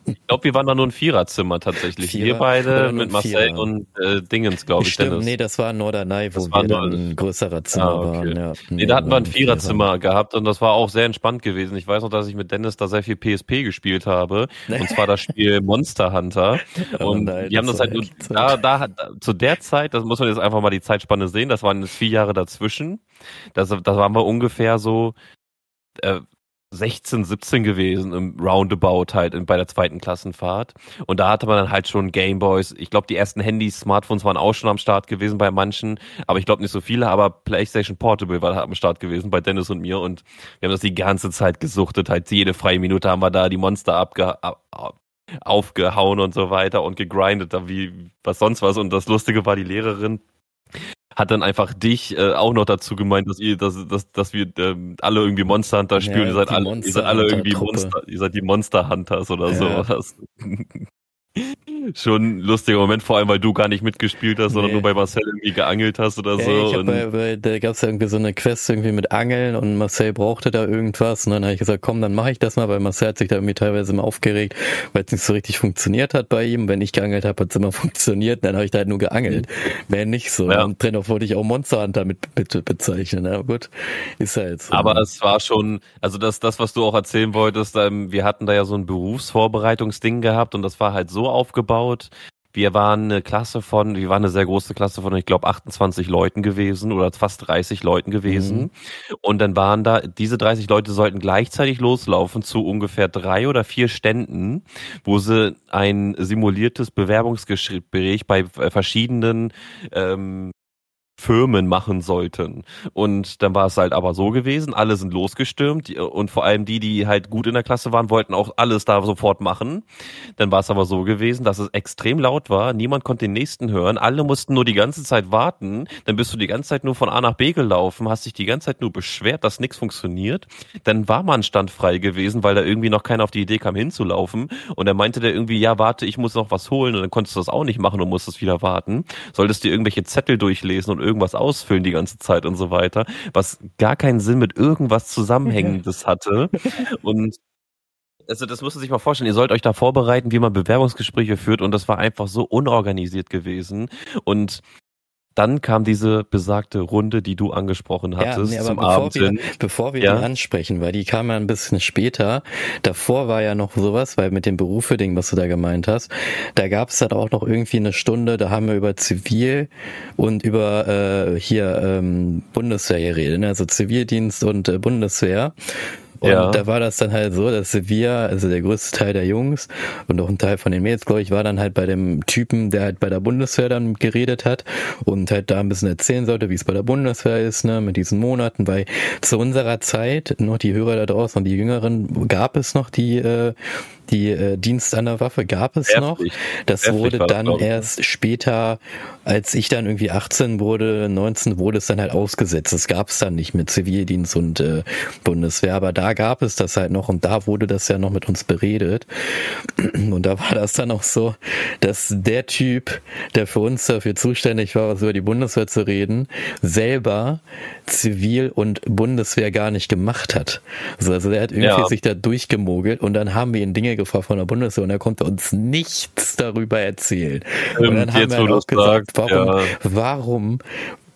ich glaube, wir waren da nur ein Viererzimmer tatsächlich. Vierer? Wir beide mit Marcel Vierer. und äh, Dingens, glaube ich. Stimmt, Dennis. nee, das war Norderney, wo wir dann ein größerer Zimmer ah, okay. waren. Ja. Nee, da hatten wir ein Viererzimmer Vierer. gehabt und das war auch sehr entspannt gewesen. Ich weiß noch, dass ich mit Dennis da sehr viel PSP gespielt habe. Und zwar das Spiel Monster Hunter. Oh und nein, die haben das halt nur, da, da, da, zu der Zeit, das muss man jetzt einfach mal die Zeitspanne sehen, das waren jetzt vier Jahre dazwischen. Das, das waren wir ungefähr so, äh, 16, 17 gewesen im Roundabout halt bei der zweiten Klassenfahrt. Und da hatte man dann halt schon Gameboys. Ich glaube, die ersten Handys, Smartphones waren auch schon am Start gewesen bei manchen, aber ich glaube nicht so viele, aber PlayStation Portable war am Start gewesen bei Dennis und mir und wir haben das die ganze Zeit gesuchtet. Halt jede freie Minute haben wir da die Monster abge aufgehauen und so weiter und gegrindet, wie was sonst was. Und das Lustige war, die Lehrerin hat dann einfach dich äh, auch noch dazu gemeint, dass ihr, dass, dass, dass wir ähm, alle irgendwie Monster Hunter spielen. Ja, ihr, seid alle, ihr seid alle irgendwie Monster, ihr seid die Monster Hunters oder ja. sowas. Schon ein lustiger Moment, vor allem weil du gar nicht mitgespielt hast, sondern nee. nur bei Marcel irgendwie geangelt hast oder ja, so. Ich hab bei, bei, da gab es ja irgendwie so eine Quest irgendwie mit Angeln und Marcel brauchte da irgendwas und dann habe ich gesagt, komm, dann mache ich das mal, weil Marcel hat sich da irgendwie teilweise immer aufgeregt, weil es nicht so richtig funktioniert hat bei ihm. Wenn ich geangelt habe, hat es immer funktioniert, dann habe ich da halt nur geangelt. Wäre nicht so. Ja. Und dennoch wollte ich auch Monster Hunter mit, mit bezeichnen. Aber gut, ist halt so. Aber es war schon, also das, das, was du auch erzählen wolltest, ähm, wir hatten da ja so ein Berufsvorbereitungsding gehabt und das war halt so aufgebaut. Wir waren eine Klasse von, wir waren eine sehr große Klasse von, ich glaube, 28 Leuten gewesen oder fast 30 Leuten gewesen. Mhm. Und dann waren da, diese 30 Leute sollten gleichzeitig loslaufen zu ungefähr drei oder vier Ständen, wo sie ein simuliertes Bewerbungsgespräch bei verschiedenen ähm, Firmen machen sollten. Und dann war es halt aber so gewesen, alle sind losgestürmt und vor allem die, die halt gut in der Klasse waren, wollten auch alles da sofort machen. Dann war es aber so gewesen, dass es extrem laut war, niemand konnte den nächsten hören, alle mussten nur die ganze Zeit warten, dann bist du die ganze Zeit nur von A nach B gelaufen, hast dich die ganze Zeit nur beschwert, dass nichts funktioniert. Dann war man standfrei gewesen, weil da irgendwie noch keiner auf die Idee kam hinzulaufen und er meinte der irgendwie, ja warte, ich muss noch was holen und dann konntest du das auch nicht machen und musstest wieder warten. Solltest dir irgendwelche Zettel durchlesen und irgendwas ausfüllen die ganze Zeit und so weiter, was gar keinen Sinn mit irgendwas Zusammenhängendes hatte. Und also das musst du sich mal vorstellen, ihr sollt euch da vorbereiten, wie man Bewerbungsgespräche führt und das war einfach so unorganisiert gewesen und dann kam diese besagte Runde, die du angesprochen hattest ja, nee, zum bevor Abend wir, Bevor wir ja? die ansprechen, weil die kam ja ein bisschen später. Davor war ja noch sowas, weil mit dem Berufe-Ding, was du da gemeint hast, da gab es dann auch noch irgendwie eine Stunde, da haben wir über Zivil und über äh, hier ähm, Bundeswehr geredet, ne? also Zivildienst und äh, Bundeswehr. Und ja. da war das dann halt so, dass wir, also der größte Teil der Jungs und auch ein Teil von den Mädels, glaube ich, war dann halt bei dem Typen, der halt bei der Bundeswehr dann geredet hat und halt da ein bisschen erzählen sollte, wie es bei der Bundeswehr ist, ne, mit diesen Monaten, weil zu unserer Zeit, noch die Hörer da draußen und die Jüngeren, gab es noch die äh, die äh, Dienst an der Waffe gab es Erstlich. noch. Das Erstlich wurde dann das, erst später, als ich dann irgendwie 18 wurde, 19 wurde es dann halt ausgesetzt. Das gab es dann nicht mit Zivildienst und äh, Bundeswehr, aber da gab es das halt noch und da wurde das ja noch mit uns beredet. Und da war das dann auch so, dass der Typ, der für uns dafür zuständig war, was über die Bundeswehr zu reden, selber Zivil und Bundeswehr gar nicht gemacht hat. Also, also der hat irgendwie ja. sich da durchgemogelt und dann haben wir ihn Dinge gefragt von der Bundeswehr und er konnte uns nichts darüber erzählen. Und dann haben wir auch gesagt, warum, ja. warum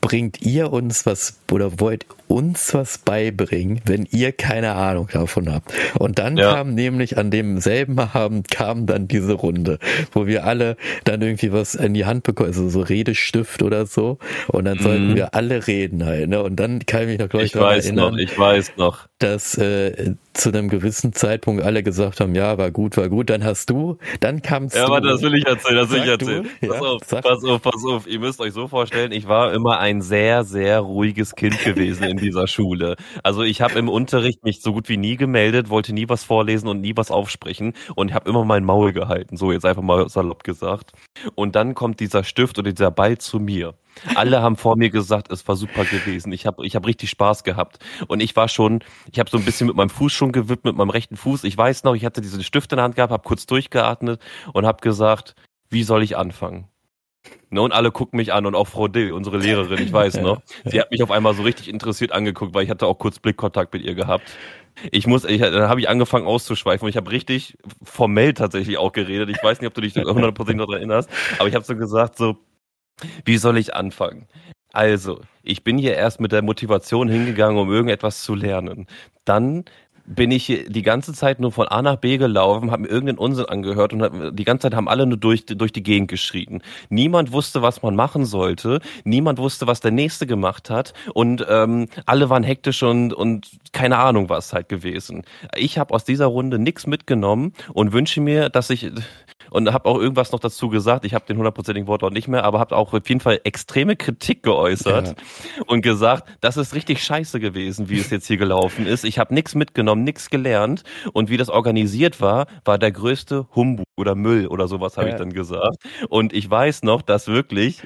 bringt ihr uns was oder wollt uns was beibringen, wenn ihr keine Ahnung davon habt. Und dann ja. kam nämlich an demselben Abend kam dann diese Runde, wo wir alle dann irgendwie was in die Hand bekommen, also so Redestift oder so. Und dann sollten mhm. wir alle reden halt. Ne? Und dann kann ich mich noch gleich ich weiß erinnern, noch, ich weiß noch, dass äh, zu einem gewissen Zeitpunkt alle gesagt haben, ja, war gut, war gut. Dann hast du, dann kamst ja, du. Ja, aber das will ich erzählen, das will ich erzählen. Du? Pass ja, auf, sag. pass auf, pass auf. Ihr müsst euch so vorstellen, ich war immer ein sehr, sehr ruhiges Kind gewesen in dieser Schule. Also ich habe im Unterricht mich so gut wie nie gemeldet, wollte nie was vorlesen und nie was aufsprechen und habe immer mein Maul gehalten. So jetzt einfach mal salopp gesagt. Und dann kommt dieser Stift oder dieser Ball zu mir. Alle haben vor mir gesagt, es war super gewesen. Ich habe ich hab richtig Spaß gehabt. Und ich war schon, ich habe so ein bisschen mit meinem Fuß schon gewippt, mit meinem rechten Fuß. Ich weiß noch, ich hatte diesen Stift in der Hand gehabt, habe kurz durchgeatmet und habe gesagt, wie soll ich anfangen? Ne, und alle gucken mich an und auch Frau Dill, unsere Lehrerin, ich weiß noch, sie hat mich auf einmal so richtig interessiert angeguckt, weil ich hatte auch kurz Blickkontakt mit ihr gehabt. Ich muss, ich, dann habe ich angefangen auszuschweifen und ich habe richtig formell tatsächlich auch geredet. Ich weiß nicht, ob du dich 100% noch erinnerst, aber ich habe so gesagt, so, wie soll ich anfangen? Also, ich bin hier erst mit der Motivation hingegangen, um irgendetwas zu lernen. Dann bin ich die ganze Zeit nur von A nach B gelaufen, habe mir irgendeinen Unsinn angehört und die ganze Zeit haben alle nur durch, durch die Gegend geschrien. Niemand wusste, was man machen sollte. Niemand wusste, was der Nächste gemacht hat. Und ähm, alle waren hektisch und, und keine Ahnung was halt gewesen. Ich habe aus dieser Runde nichts mitgenommen und wünsche mir, dass ich und habe auch irgendwas noch dazu gesagt. Ich habe den hundertprozentigen Wortlaut nicht mehr, aber habe auch auf jeden Fall extreme Kritik geäußert ja. und gesagt, das ist richtig scheiße gewesen, wie es jetzt hier gelaufen ist. Ich habe nichts mitgenommen, nichts gelernt und wie das organisiert war, war der größte Humbug oder Müll oder sowas habe ja. ich dann gesagt. Und ich weiß noch, dass wirklich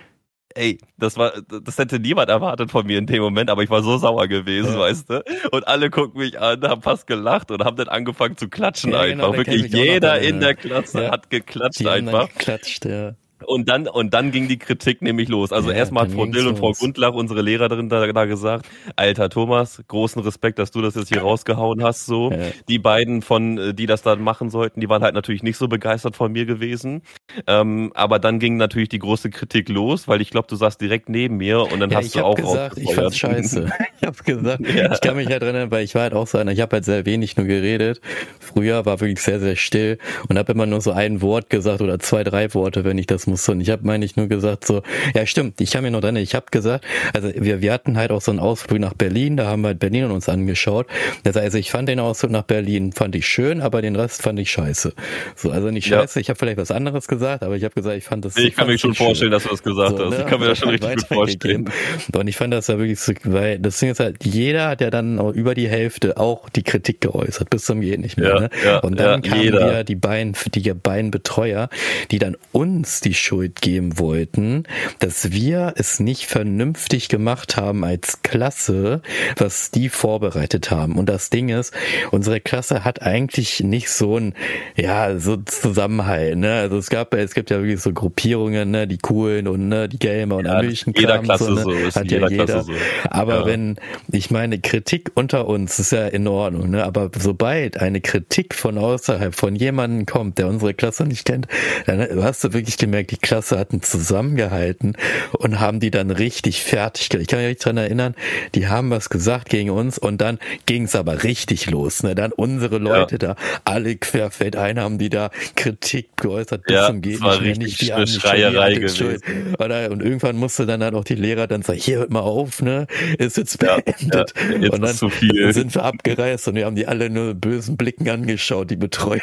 ey, das war, das hätte niemand erwartet von mir in dem Moment, aber ich war so sauer gewesen, ja. weißt du? Und alle gucken mich an, haben fast gelacht und haben dann angefangen zu klatschen ja, genau, einfach. Wirklich jeder in der Klasse hat geklatscht einfach. Geklatscht, ja. Und dann, und dann ging die Kritik nämlich los. Also ja, erstmal hat Frau Dill und Frau Gundlach, unsere Lehrerin, da, da gesagt, alter Thomas, großen Respekt, dass du das jetzt hier rausgehauen hast, so. Ja. Die beiden von, äh, die das dann machen sollten, die waren halt natürlich nicht so begeistert von mir gewesen. Ähm, aber dann ging natürlich die große Kritik los, weil ich glaube, du saßt direkt neben mir und dann ja, hast du auch gesagt, ich fand's scheiße. ich hab gesagt, ich kann mich halt erinnern, weil ich war halt auch so einer, ich habe halt sehr wenig nur geredet. Früher war wirklich sehr, sehr still und habe immer nur so ein Wort gesagt oder zwei, drei Worte, wenn ich das muss. Und ich habe, meine ich, nur gesagt so, ja stimmt, ich kann mir noch dran, ich habe gesagt, also wir, wir hatten halt auch so einen Ausflug nach Berlin, da haben wir halt Berlin uns angeschaut. Also ich fand den Ausflug nach Berlin, fand ich schön, aber den Rest fand ich scheiße. So, also nicht scheiße, ja. ich habe vielleicht was anderes gesagt, aber ich habe gesagt, ich fand das. Ich kann mir schon vorstellen, schön. dass du das gesagt so, hast. Ne? Ich kann mir das schon richtig gut vorstellen. Und ich fand das ja wirklich so, weil das Ding ist halt, jeder hat ja dann über die Hälfte auch die Kritik geäußert, bis zum geht nicht mehr. Ja, ne? ja, und dann kamen ja die beiden, die beiden Betreuer, die dann uns die Schuld geben wollten, dass wir es nicht vernünftig gemacht haben als Klasse, was die vorbereitet haben. Und das Ding ist, unsere Klasse hat eigentlich nicht so ein, ja, so Zusammenhalt, ne? Also es gab, es gibt ja wirklich so Gruppierungen, ne, die coolen und ne, die Gamer und ja, möglichen jeder Klasse so, ne? so ist hat ja jeder. So. Aber ja. wenn, ich meine, Kritik unter uns ist ja in Ordnung, ne? Aber sobald eine Kritik von außerhalb von jemandem kommt, der unsere Klasse nicht kennt, dann hast du wirklich gemerkt, die Klasse hatten zusammengehalten und haben die dann richtig fertig. Ich kann mich dran erinnern, die haben was gesagt gegen uns und dann ging es aber richtig los. Ne? Dann unsere Leute ja. da, alle querfeld ein, haben die da Kritik geäußert bis ja, zum geht nicht mehr. Nicht die eine Schreierei gewesen. Oder, und irgendwann musste dann halt auch die Lehrer dann sagen, hier hört mal auf, ne? Ist jetzt beendet. Ja, jetzt und dann zu viel. sind wir abgereist und wir haben die alle nur bösen Blicken angeschaut, die Betreuer.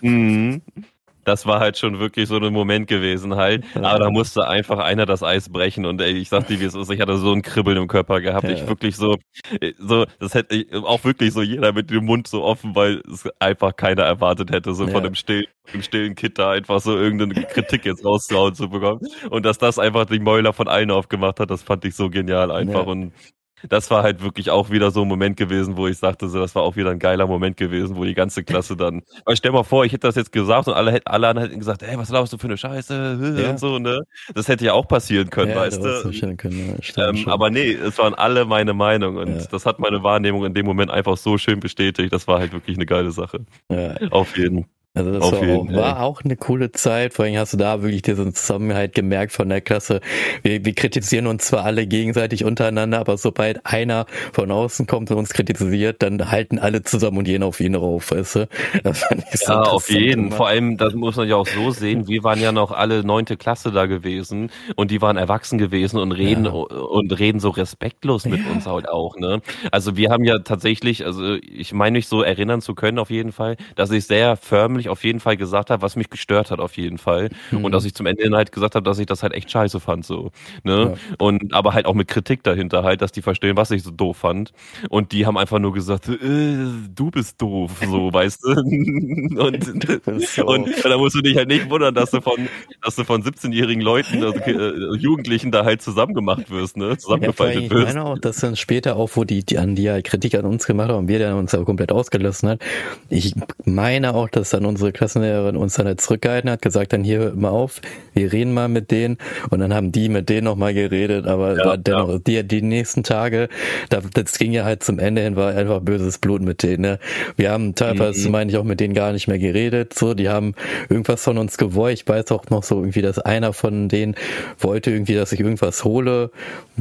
Mhm das war halt schon wirklich so ein Moment gewesen halt. Aber da musste einfach einer das Eis brechen und ey, ich sag dir, wie es ist, ich hatte so ein Kribbeln im Körper gehabt. Ich wirklich so, so, das hätte ich auch wirklich so jeder mit dem Mund so offen, weil es einfach keiner erwartet hätte, so von dem stillen, dem stillen Kid da einfach so irgendeine Kritik jetzt rauszuhauen zu bekommen. Und dass das einfach die Mäuler von allen aufgemacht hat, das fand ich so genial einfach. Und das war halt wirklich auch wieder so ein Moment gewesen, wo ich sagte, so, das war auch wieder ein geiler Moment gewesen, wo die ganze Klasse dann, weil stell mal vor, ich hätte das jetzt gesagt und alle, alle anderen hätten gesagt, ey, was laufst du für eine Scheiße ja. und so, ne? Das hätte ja auch passieren können, ja, weißt du? Können, ja, ähm, aber nee, es waren alle meine Meinung und ja. das hat meine Wahrnehmung in dem Moment einfach so schön bestätigt. Das war halt wirklich eine geile Sache. Ja. Auf jeden. Also das war auch, war auch eine coole Zeit. Vor allem hast du da wirklich diesen Zusammenhalt gemerkt von der Klasse. Wir, wir kritisieren uns zwar alle gegenseitig untereinander, aber sobald einer von außen kommt und uns kritisiert, dann halten alle zusammen und gehen auf ihn rauf, weißt du? Ja, auf jeden. immer. Vor allem, das muss man ja auch so sehen. Wir waren ja noch alle neunte Klasse da gewesen und die waren erwachsen gewesen und reden Ja. und reden so respektlos mit Ja. uns halt auch. Ne? Also wir haben ja tatsächlich, also ich meine mich so erinnern zu können auf jeden Fall, dass ich sehr förmlich auf jeden Fall gesagt habe, was mich gestört hat auf jeden Fall Mhm. und dass ich zum Ende hin halt gesagt habe, dass ich das halt echt scheiße fand so. Ne? Und aber halt auch mit Kritik dahinter halt, dass die verstehen, was ich so doof fand. Und die haben einfach nur gesagt, äh, du bist doof, so, weißt du. Und, so- und, und da musst du dich halt nicht wundern, dass du von, dass du von 17-jährigen Leuten, also äh, Jugendlichen da halt zusammengemacht wirst, ne? Ja, Zusammengefaltet ich wirst. meine auch, dass dann später auch, wo die, die an die Kritik an uns gemacht haben wir dann uns aber komplett ausgelassen hat. Ich meine auch, dass dann unsere Klassenlehrerin uns dann halt zurückgehalten hat, gesagt dann hier mal auf, wir reden mal mit denen und dann haben die mit denen nochmal geredet, aber Ja, war dennoch, die, die nächsten Tage, da, das ging ja halt zum Ende hin, war einfach böses Blut mit denen, ne? Wir haben teilweise, Mhm. meine ich, auch mit denen gar nicht mehr geredet, so, die haben irgendwas von uns gewollt, ich weiß auch noch so irgendwie, dass einer von denen wollte irgendwie, dass ich irgendwas hole,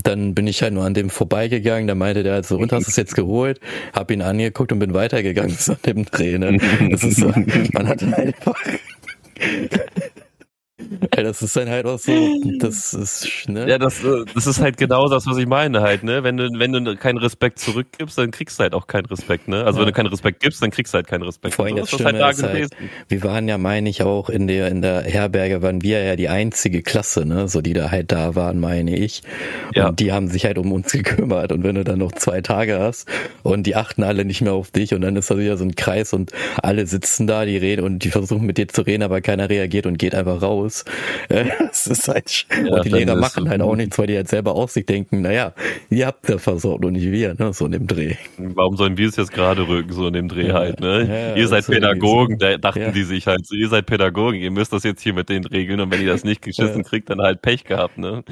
dann bin ich halt nur an dem vorbeigegangen, da meinte der halt so, und hast du es jetzt geholt? Hab ihn angeguckt und bin weitergegangen so an dem Dreh, ne? Das ist so, man hat halt einfach, das ist dann halt auch so, das ist, ne? Ja, das, äh, das ist halt genau das, was ich meine halt, ne? Wenn du, wenn du keinen Respekt zurückgibst, dann kriegst du halt auch keinen Respekt, ne? Also Ja. wenn du keinen Respekt gibst, dann kriegst du halt keinen Respekt. Vor allem So das Schlimme da halt, wir waren ja, meine ich, auch in der, in der Herberge waren wir ja die einzige Klasse, ne, so die da halt da waren, meine ich. Ja. Und die haben sich halt um uns gekümmert. Und wenn du dann noch zwei Tage hast und die achten alle nicht mehr auf dich und dann ist da wieder so ein Kreis und alle sitzen da, die reden und die versuchen mit dir zu reden, aber keiner reagiert und geht einfach raus. Äh, Das ist halt, Ja, und die Lehrer machen halt auch nichts, weil die halt selber aus sich denken, naja, ihr habt ja versorgt und nicht wir, ne, so in dem Dreh. Warum sollen wir es jetzt gerade rücken, so in dem Dreh Ja. halt, ne? Ja, ihr seid Pädagogen, so. da dachten die sich halt so, ihr seid Pädagogen, ihr müsst das jetzt hier mit den Regeln und wenn ihr das nicht geschissen kriegt, dann halt Pech gehabt, ne?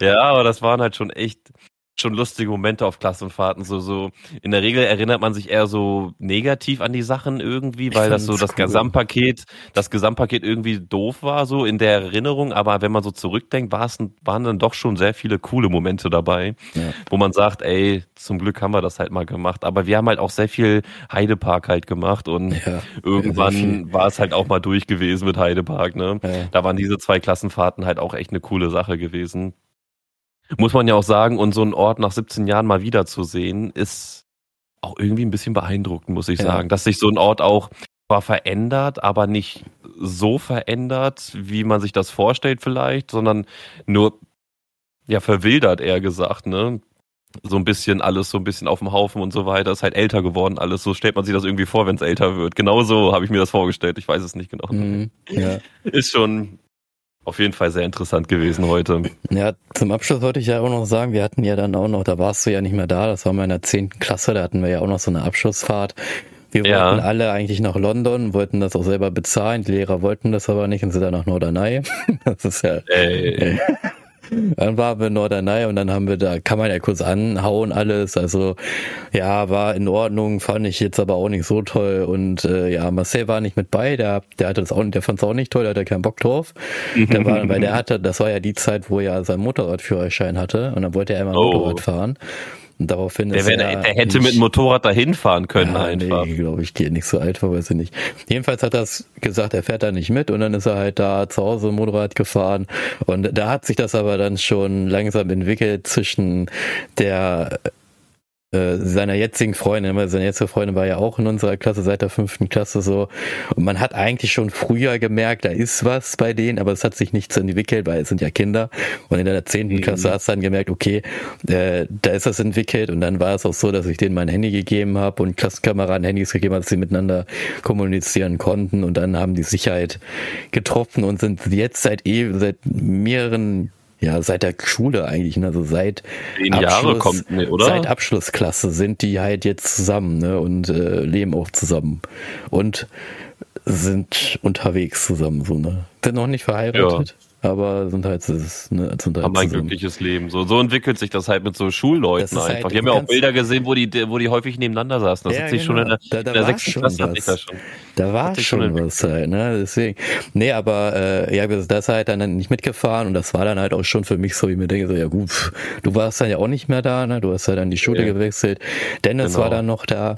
Ja, aber das waren halt schon echt schon lustige Momente auf Klassenfahrten. So, so in der Regel erinnert man sich eher so negativ an die Sachen irgendwie, weil das so das cool. Gesamtpaket, das Gesamtpaket irgendwie doof war, so in der Erinnerung. Aber wenn man so zurückdenkt, waren dann doch schon sehr viele coole Momente dabei, Ja. wo man sagt, ey, zum Glück haben wir das halt mal gemacht. Aber wir haben halt auch sehr viel Heidepark halt gemacht und Ja, irgendwann war es halt auch mal durch gewesen mit Heidepark, ne? Ja. Da waren diese zwei Klassenfahrten halt auch echt eine coole Sache gewesen. Muss man ja auch sagen, und so einen Ort nach 17 Jahren mal wieder zu sehen, ist auch irgendwie ein bisschen beeindruckend, muss ich Ja. sagen. Dass sich so ein Ort auch zwar verändert, aber nicht so verändert, wie man sich das vorstellt vielleicht, sondern nur, ja, verwildert eher gesagt, ne? So ein bisschen alles so ein bisschen auf dem Haufen und so weiter. Ist halt älter geworden alles. So stellt man sich das irgendwie vor, wenn es älter wird. Genauso habe ich mir das vorgestellt. Ich weiß es nicht genau. Mhm. Ja. Ist schon auf jeden Fall sehr interessant gewesen heute. Ja, zum Abschluss wollte ich ja auch noch sagen, wir hatten ja dann auch noch, da warst du ja nicht mehr da, das war mal in der zehnten Klasse, da hatten wir ja auch noch so eine Abschlussfahrt. Wir Ja. wollten alle eigentlich nach London, wollten das auch selber bezahlen, die Lehrer wollten das aber nicht und sind dann nach Norderney. Das ist ja, Ey, dann waren wir in Norderney und dann haben wir da, kann man ja kurz anhauen alles, also ja, war in Ordnung, fand ich jetzt aber auch nicht so toll und äh, ja, Marcel war nicht mit bei, der, der hatte das auch, der fand es auch nicht toll, der hatte keinen Bock drauf. Der war, weil der hatte, das war ja die Zeit, wo er seinen Motorradführerschein hatte und dann wollte er immer Oh. Motorrad fahren. Und daraufhin der, wär, er der hätte nicht- mit dem Motorrad dahin fahren können ja, einfach. Nee, glaube ich, geht nicht so alt war, weiß ich nicht. Jedenfalls hat er es gesagt, er fährt da nicht mit und dann ist er halt da zu Hause Motorrad gefahren und da hat sich das aber dann schon langsam entwickelt zwischen der äh, seiner jetzigen Freundin, weil seine jetzige Freundin war ja auch in unserer Klasse seit der fünften Klasse so. Und man hat eigentlich schon früher gemerkt, da ist was bei denen, aber es hat sich nichts entwickelt, weil es sind ja Kinder. Und in der zehnten Mhm. Klasse hast du dann gemerkt, okay, äh, da ist das entwickelt. Und dann war es auch so, dass ich denen mein Handy gegeben habe und Klassenkameraden Handys gegeben habe, dass sie miteinander kommunizieren konnten. Und dann haben die Sicherheit getroffen und sind jetzt seit eh seit mehreren ja, seit der Schule eigentlich, ne? also seit Zehn Jahre kommt, ne, oder? Seit Abschlussklasse sind die halt jetzt zusammen, ne, und äh, leben auch zusammen und sind unterwegs zusammen, so, ne. Sind noch nicht verheiratet, aber sind halt, ist, ne, sind halt haben ein glückliches Leben. So, so entwickelt sich das halt mit so Schulleuten halt, einfach. Halt, Wir haben ja auch Bilder gesehen, wo die, wo die häufig nebeneinander saßen. Das ja, hat sich genau. schon in der, da, da in der sechsten Klasse hatte ich das schon. Da war schon, schon was halt, ne? Deswegen. Nee, aber äh, ja, das halt dann nicht mitgefahren und das war dann halt auch schon für mich so, wie ich mir denke, so, ja gut, pff, du warst dann ja auch nicht mehr da, ne? Du hast ja dann die Schule ja. gewechselt. Dennis genau. war dann noch da.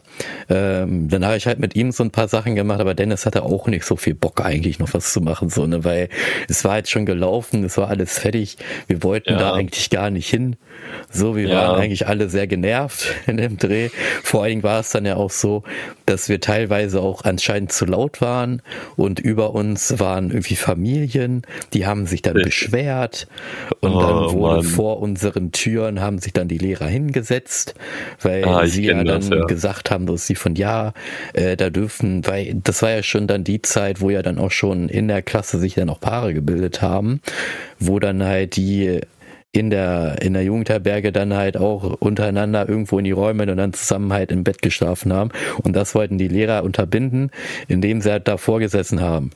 Ähm, dann habe ich halt mit ihm so ein paar Sachen gemacht, aber Dennis hatte auch nicht so viel Bock eigentlich noch was zu machen, so, ne? Weil es war jetzt schon gelaufen, es war alles fertig. Wir wollten ja. da eigentlich gar nicht hin. So, wir ja. waren eigentlich alle sehr genervt in dem Dreh. Vor allen Dingen war es dann ja auch so, dass wir teilweise auch anscheinend zu laut waren und über uns waren irgendwie Familien, die haben sich dann beschwert und oh, dann wurde Mann. vor unseren Türen haben sich dann die Lehrer hingesetzt, weil ah, sie ja dann ja. gesagt haben, dass sie von ja, äh, da dürfen, weil das war ja schon dann die Zeit, wo ja dann auch schon in der Klasse sich dann auch Paare gebildet haben, wo dann halt die in der, in der Jugendherberge dann halt auch untereinander irgendwo in die Räume und dann zusammen halt im Bett geschlafen haben. Und das wollten die Lehrer unterbinden, indem sie halt davor gesessen haben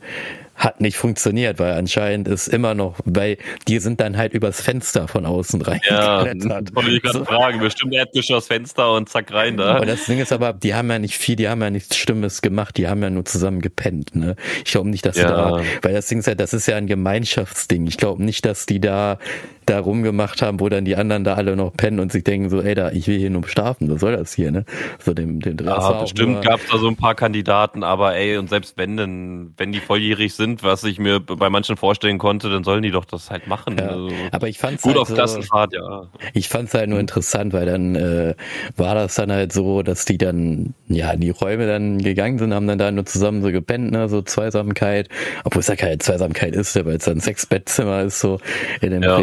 hat nicht funktioniert, weil anscheinend ist immer noch, weil die sind dann halt übers Fenster von außen reingeklettert. Ja, wollte ich gerade so. fragen, bestimmt Erdgeschoss Fenster und zack rein da. Und das Ding ist aber, die haben ja nicht viel, die haben ja nichts Stimmes gemacht, die haben ja nur zusammen gepennt, ne? Ich glaube nicht, dass ja. sie da, weil das Ding ist ja, das ist ja ein Gemeinschaftsding. Ich glaube nicht, dass die da da rumgemacht haben, wo dann die anderen da alle noch pennen und sich denken so, ey, da, ich will hier nur schlafen, was soll das hier, ne? So dem, dem Ja, bestimmt gab es da so ein paar Kandidaten, aber ey, und selbst wenn denn, wenn die volljährig sind, was ich mir bei manchen vorstellen konnte, dann sollen die doch das halt machen. Ja, also, aber ich fand's gut halt auf so, Klassenfahrt, ja. Ich fand's halt nur interessant, weil dann äh, war das dann halt so, dass die dann ja in die Räume dann gegangen sind, haben dann da nur zusammen so gepennt, ne, so Zweisamkeit, obwohl es ja keine Zweisamkeit ist, weil es dann Sechsbettzimmer ist so in dem ja.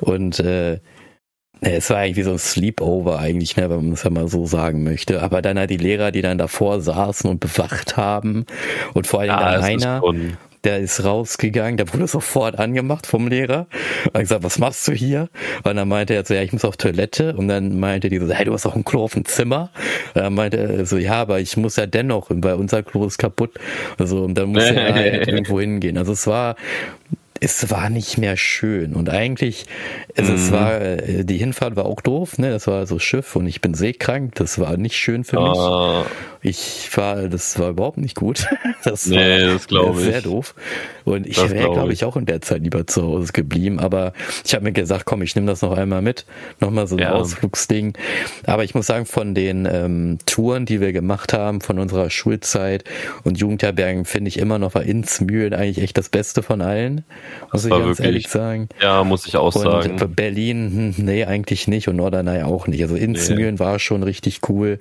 Und äh, es war eigentlich wie so ein Sleepover eigentlich, ne, wenn man es ja mal so sagen möchte. Aber dann halt die Lehrer, die dann davor saßen und bewacht haben und vor allem ja, dann einer, der ist rausgegangen, der wurde sofort angemacht vom Lehrer. Und gesagt, was machst du hier? Und dann meinte er so, ja, ich muss auf Toilette. Und dann meinte die so, hey, du hast auch ein Klo auf dem Zimmer. Und dann meinte er so, ja, aber ich muss ja dennoch, weil unser Klo ist kaputt. Also, und dann muss er halt irgendwo hingehen. Also es war es war nicht mehr schön. Und eigentlich, also mhm. es war, äh, die Hinfahrt war auch doof, ne? Das war so Schiff und ich bin seekrank. Das war nicht schön für mich. Ah. Ich war, das war überhaupt nicht gut. Das nee, war das glaube ich. sehr doof. Und ich wäre, glaube glaub ich, auch in der Zeit lieber zu Hause geblieben. Aber ich habe mir gesagt, komm, ich nehme das noch einmal mit. Nochmal so ein ja. Ausflugsding. Aber ich muss sagen, von den ähm, Touren, die wir gemacht haben, von unserer Schulzeit und Jugendherbergen, finde ich immer noch war Innsmühlen eigentlich echt das Beste von allen. Muss das ich ganz wirklich, ehrlich sagen. Ja, muss ich auch und sagen. Berlin, hm, nee, eigentlich nicht. Und Norderney auch nicht. Also Innsmühlen nee. war schon richtig cool.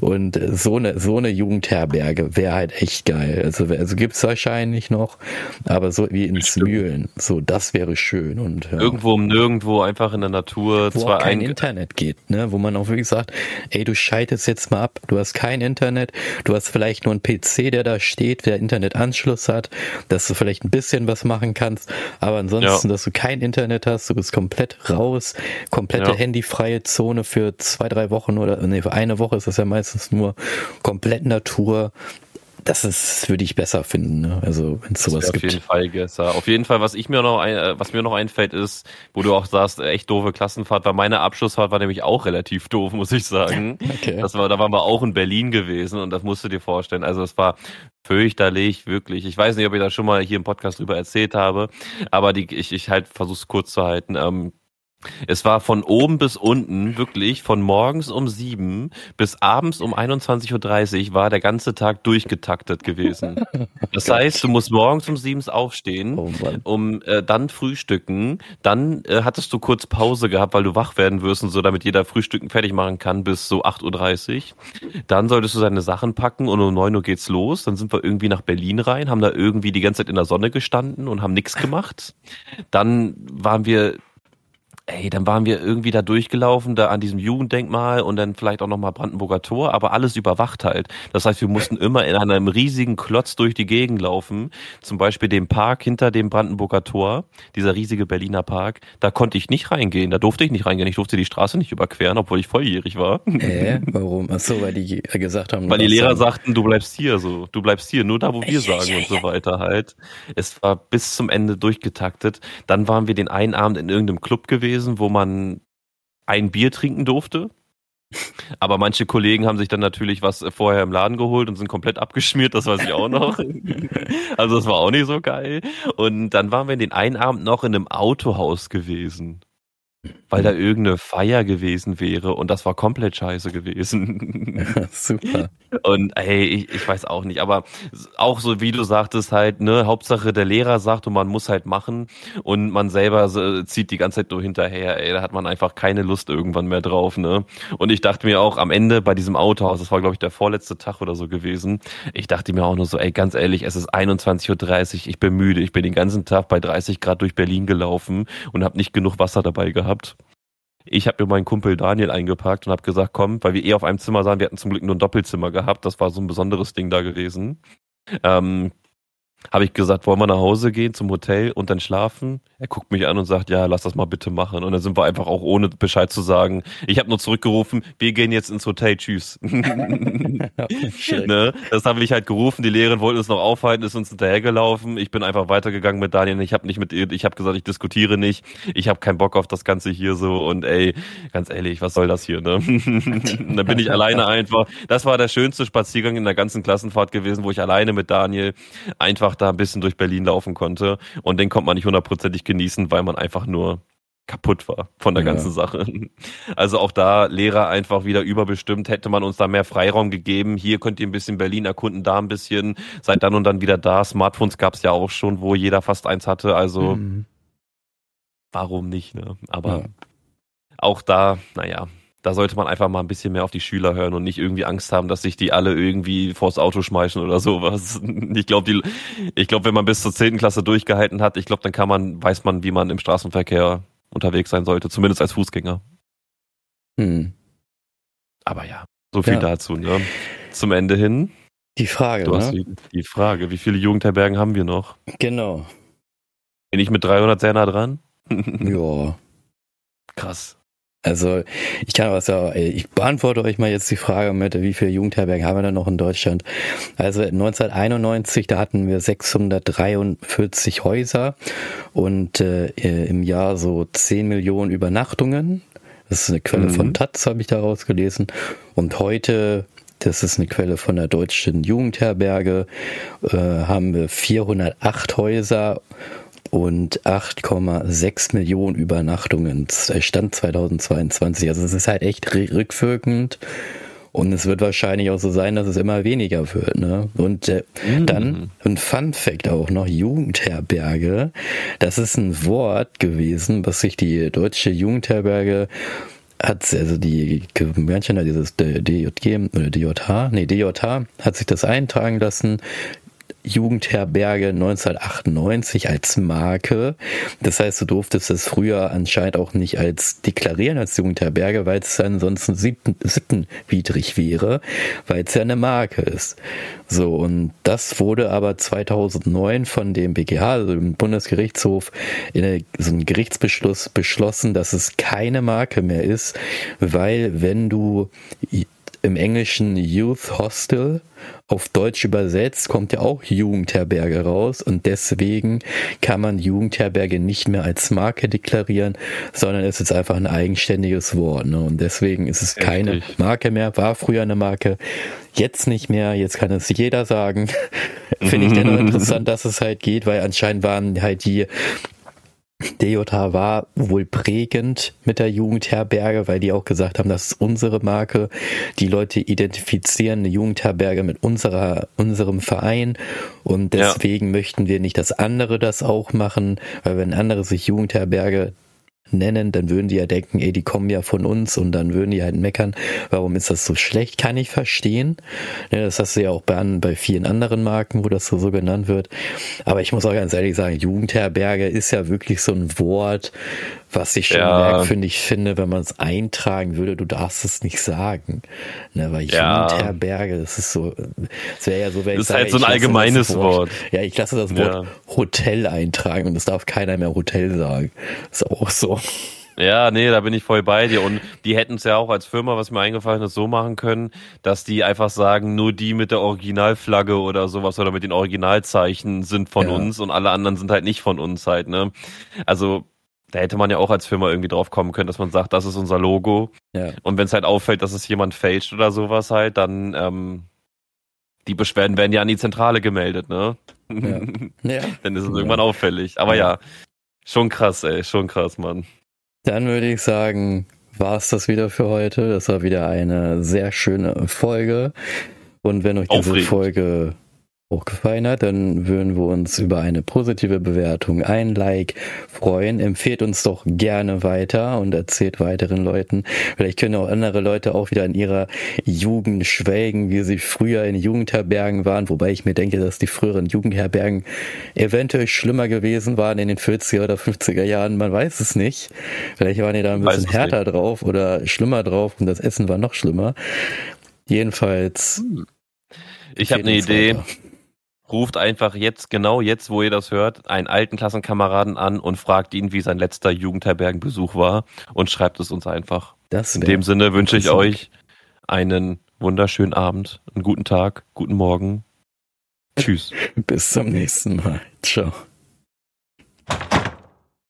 Und so eine so eine Jugendherberge wäre halt echt geil. Also, also gibt's wahrscheinlich noch, aber so wie in Smühlen, so das wäre schön und ja. irgendwo um nirgendwo einfach in der Natur, wo zwar kein Internet geht, ne, wo man auch wirklich sagt, ey, du schaltest jetzt mal ab, du hast kein Internet, du hast vielleicht nur einen PC, der da steht, der Internetanschluss hat, dass du vielleicht ein bisschen was machen kannst, aber ansonsten, ja. dass du kein Internet hast, du bist komplett raus, komplette ja. handyfreie Zone für zwei, drei Wochen oder nee, für eine Woche ist das ja meistens nur komplett Natur. Das ist, würde ich besser finden, ne? Also, wenn es sowas auf gibt. Auf jeden Fall besser. Auf jeden Fall, was ich mir noch ein, äh, was mir noch einfällt, ist, wo du auch sagst, echt doofe Klassenfahrt, war meine Abschlussfahrt war nämlich auch relativ doof, muss ich sagen. Okay. Das war, da waren wir auch in Berlin gewesen und das musst du dir vorstellen. Also es war fürchterlich, wirklich. Ich weiß nicht, ob ich da schon mal hier im Podcast drüber erzählt habe, aber die, ich, ich halt versuche es kurz zu halten. Ähm, es war von oben bis unten, wirklich von morgens um sieben bis abends um 21.30 Uhr war der ganze Tag durchgetaktet gewesen. Das heißt, du musst morgens um sieben aufstehen, oh um äh, dann frühstücken, dann äh, hattest du kurz Pause gehabt, weil du wach werden wirst und so, damit jeder Frühstücken fertig machen kann bis so 8.30 Uhr. Dann solltest du seine Sachen packen und um 9 Uhr geht's los. Dann sind wir irgendwie nach Berlin rein, haben da irgendwie die ganze Zeit in der Sonne gestanden und haben nichts gemacht. Dann waren wir ey, dann waren wir irgendwie da durchgelaufen, da an diesem Jugenddenkmal und dann vielleicht auch nochmal Brandenburger Tor, aber alles überwacht halt. Das heißt, wir mussten immer in einem riesigen Klotz durch die Gegend laufen. Zum Beispiel dem Park hinter dem Brandenburger Tor, dieser riesige Berliner Park. Da konnte ich nicht reingehen, da durfte ich nicht reingehen. Ich durfte die Straße nicht überqueren, obwohl ich volljährig war. Äh, warum? Ach so, weil die gesagt haben. Weil die Lehrer sagen. sagten, du bleibst hier so, du bleibst hier, nur da, wo wir sagen und so weiter halt. Es war bis zum Ende durchgetaktet. Dann waren wir den einen Abend in irgendeinem Club gewesen gewesen, wo man ein Bier trinken durfte. Aber manche Kollegen haben sich dann natürlich was vorher im Laden geholt und sind komplett abgeschmiert, das weiß ich auch noch. also das war auch nicht so geil. Und dann waren wir den einen Abend noch in einem Autohaus gewesen weil da irgendeine Feier gewesen wäre und das war komplett scheiße gewesen. super. Und ey, ich, ich weiß auch nicht, aber auch so wie du sagtest halt, ne, Hauptsache der Lehrer sagt und man muss halt machen und man selber so, zieht die ganze Zeit nur hinterher, ey, da hat man einfach keine Lust irgendwann mehr drauf, ne? Und ich dachte mir auch am Ende bei diesem Autohaus, das war glaube ich der vorletzte Tag oder so gewesen, ich dachte mir auch nur so, ey, ganz ehrlich, es ist 21.30 Uhr, ich bin müde, ich bin den ganzen Tag bei 30 Grad durch Berlin gelaufen und habe nicht genug Wasser dabei gehabt. Ich habe mir meinen Kumpel Daniel eingepackt und habe gesagt, komm, weil wir eh auf einem Zimmer sahen, wir hatten zum Glück nur ein Doppelzimmer gehabt, das war so ein besonderes Ding da gewesen. Ähm, habe ich gesagt, wollen wir nach Hause gehen zum Hotel und dann schlafen? Er guckt mich an und sagt, ja, lass das mal bitte machen. Und dann sind wir einfach auch ohne Bescheid zu sagen. Ich habe nur zurückgerufen, wir gehen jetzt ins Hotel, tschüss. ne? Das habe ich halt gerufen. Die Lehrerin wollte uns noch aufhalten, ist uns hinterhergelaufen. Ich bin einfach weitergegangen mit Daniel. Ich habe nicht mit ihr, ich habe gesagt, ich diskutiere nicht. Ich habe keinen Bock auf das Ganze hier so. Und ey, ganz ehrlich, was soll das hier? Ne? dann bin ich alleine einfach. Das war der schönste Spaziergang in der ganzen Klassenfahrt gewesen, wo ich alleine mit Daniel einfach da ein bisschen durch Berlin laufen konnte. Und den kommt man nicht hundertprozentig genießen, weil man einfach nur kaputt war von der ja. ganzen Sache. Also auch da Lehrer einfach wieder überbestimmt, hätte man uns da mehr Freiraum gegeben. Hier könnt ihr ein bisschen Berlin erkunden, da ein bisschen, seid dann und dann wieder da. Smartphones gab es ja auch schon, wo jeder fast eins hatte. Also mhm. warum nicht, ne? Aber ja. auch da, naja, da sollte man einfach mal ein bisschen mehr auf die Schüler hören und nicht irgendwie Angst haben, dass sich die alle irgendwie vors Auto schmeißen oder sowas. Ich glaube, ich glaube, wenn man bis zur zehnten Klasse durchgehalten hat, ich glaube, dann kann man, weiß man, wie man im Straßenverkehr unterwegs sein sollte, zumindest als Fußgänger. Hm. Aber ja, so viel ja. dazu, ne? Zum Ende hin. Die Frage, du ne? die Frage, wie viele Jugendherbergen haben wir noch? Genau. Bin ich mit 300 sehr nah dran? ja. Krass. Also ich kann was ja, ich beantworte euch mal jetzt die Frage mit, wie viele Jugendherbergen haben wir denn noch in Deutschland? Also 1991, da hatten wir 643 Häuser und äh, im Jahr so 10 Millionen Übernachtungen. Das ist eine Quelle mhm. von Taz, habe ich daraus gelesen. Und heute das ist eine Quelle von der Deutschen Jugendherberge, äh, haben wir 408 Häuser und 8,6 Millionen Übernachtungen. Stand 2022. Also es ist halt echt rückwirkend. Und es wird wahrscheinlich auch so sein, dass es immer weniger wird. Ne? Und äh, mm. dann ein Fun Fact auch noch, Jugendherberge. Das ist ein Wort gewesen, was sich die deutsche Jugendherberge hat, also die Münchner, dieses DJG oder DJH, nee, DJH hat sich das eintragen lassen Jugendherberge 1998 als Marke. Das heißt, du durftest es früher anscheinend auch nicht als deklarieren als Jugendherberge, weil es ansonsten sittenwidrig wäre, weil es ja eine Marke ist. So, und das wurde aber 2009 von dem BGH, also dem Bundesgerichtshof, in so einem Gerichtsbeschluss beschlossen, dass es keine Marke mehr ist, weil wenn du im Englischen Youth Hostel. Auf Deutsch übersetzt kommt ja auch Jugendherberge raus und deswegen kann man Jugendherberge nicht mehr als Marke deklarieren, sondern es ist einfach ein eigenständiges Wort. Ne? Und deswegen ist es keine Richtig. Marke mehr, war früher eine Marke, jetzt nicht mehr, jetzt kann es jeder sagen. Finde ich dennoch interessant, dass es halt geht, weil anscheinend waren halt die DJH war wohl prägend mit der Jugendherberge, weil die auch gesagt haben, das ist unsere Marke. Die Leute identifizieren eine Jugendherberge mit unserer, unserem Verein und deswegen ja. möchten wir nicht, dass andere das auch machen, weil wenn andere sich Jugendherberge nennen, dann würden die ja denken, ey, die kommen ja von uns und dann würden die halt meckern, warum ist das so schlecht? Kann ich verstehen. Ja, das hast du ja auch bei, bei vielen anderen Marken, wo das so, so genannt wird. Aber ich muss auch ganz ehrlich sagen, Jugendherberge ist ja wirklich so ein Wort, was ich schon ja. merkwürdig finde, wenn man es eintragen würde, du darfst es nicht sagen. Ne, weil ja. Jugendherberge, das ist so, das wäre ja so, wenn ich Das ist halt so ein allgemeines Wort, Wort, Ja, ich lasse das Wort ja. Hotel eintragen und es darf keiner mehr Hotel sagen. ist auch so. Ja, nee, da bin ich voll bei dir. Und die hätten es ja auch als Firma, was mir eingefallen ist, so machen können, dass die einfach sagen, nur die mit der Originalflagge oder sowas oder mit den Originalzeichen sind von ja. uns und alle anderen sind halt nicht von uns halt, ne? Also, da hätte man ja auch als Firma irgendwie drauf kommen können, dass man sagt, das ist unser Logo. Ja. Und wenn es halt auffällt, dass es jemand fälscht oder sowas halt, dann ähm, die Beschwerden werden ja an die Zentrale gemeldet, ne? Ja. ja. dann ist es irgendwann auffällig. Aber ja. schon krass, ey, schon krass, Mann. Dann würde ich sagen, war es das wieder für heute. Das war wieder eine sehr schöne Folge. Und wenn euch diese Aufregend. Folge auch gefallen hat, dann würden wir uns über eine positive Bewertung, ein Like freuen. Empfehlt uns doch gerne weiter und erzählt weiteren Leuten. Vielleicht können auch andere Leute auch wieder in ihrer Jugend schwelgen, wie sie früher in Jugendherbergen waren, wobei ich mir denke, dass die früheren Jugendherbergen eventuell schlimmer gewesen waren in den 40er oder 50er Jahren. Man weiß es nicht. Vielleicht waren die da ein bisschen härter nicht. drauf oder schlimmer drauf und das Essen war noch schlimmer. Jedenfalls. Ich habe eine Idee. Weiter ruft einfach jetzt, genau jetzt, wo ihr das hört, einen alten Klassenkameraden an und fragt ihn, wie sein letzter Jugendherbergenbesuch war und schreibt es uns einfach. Das In dem Sinne wünsche ich euch einen wunderschönen Abend, einen guten Tag, guten Morgen. Tschüss. Bis zum nächsten Mal. Ciao.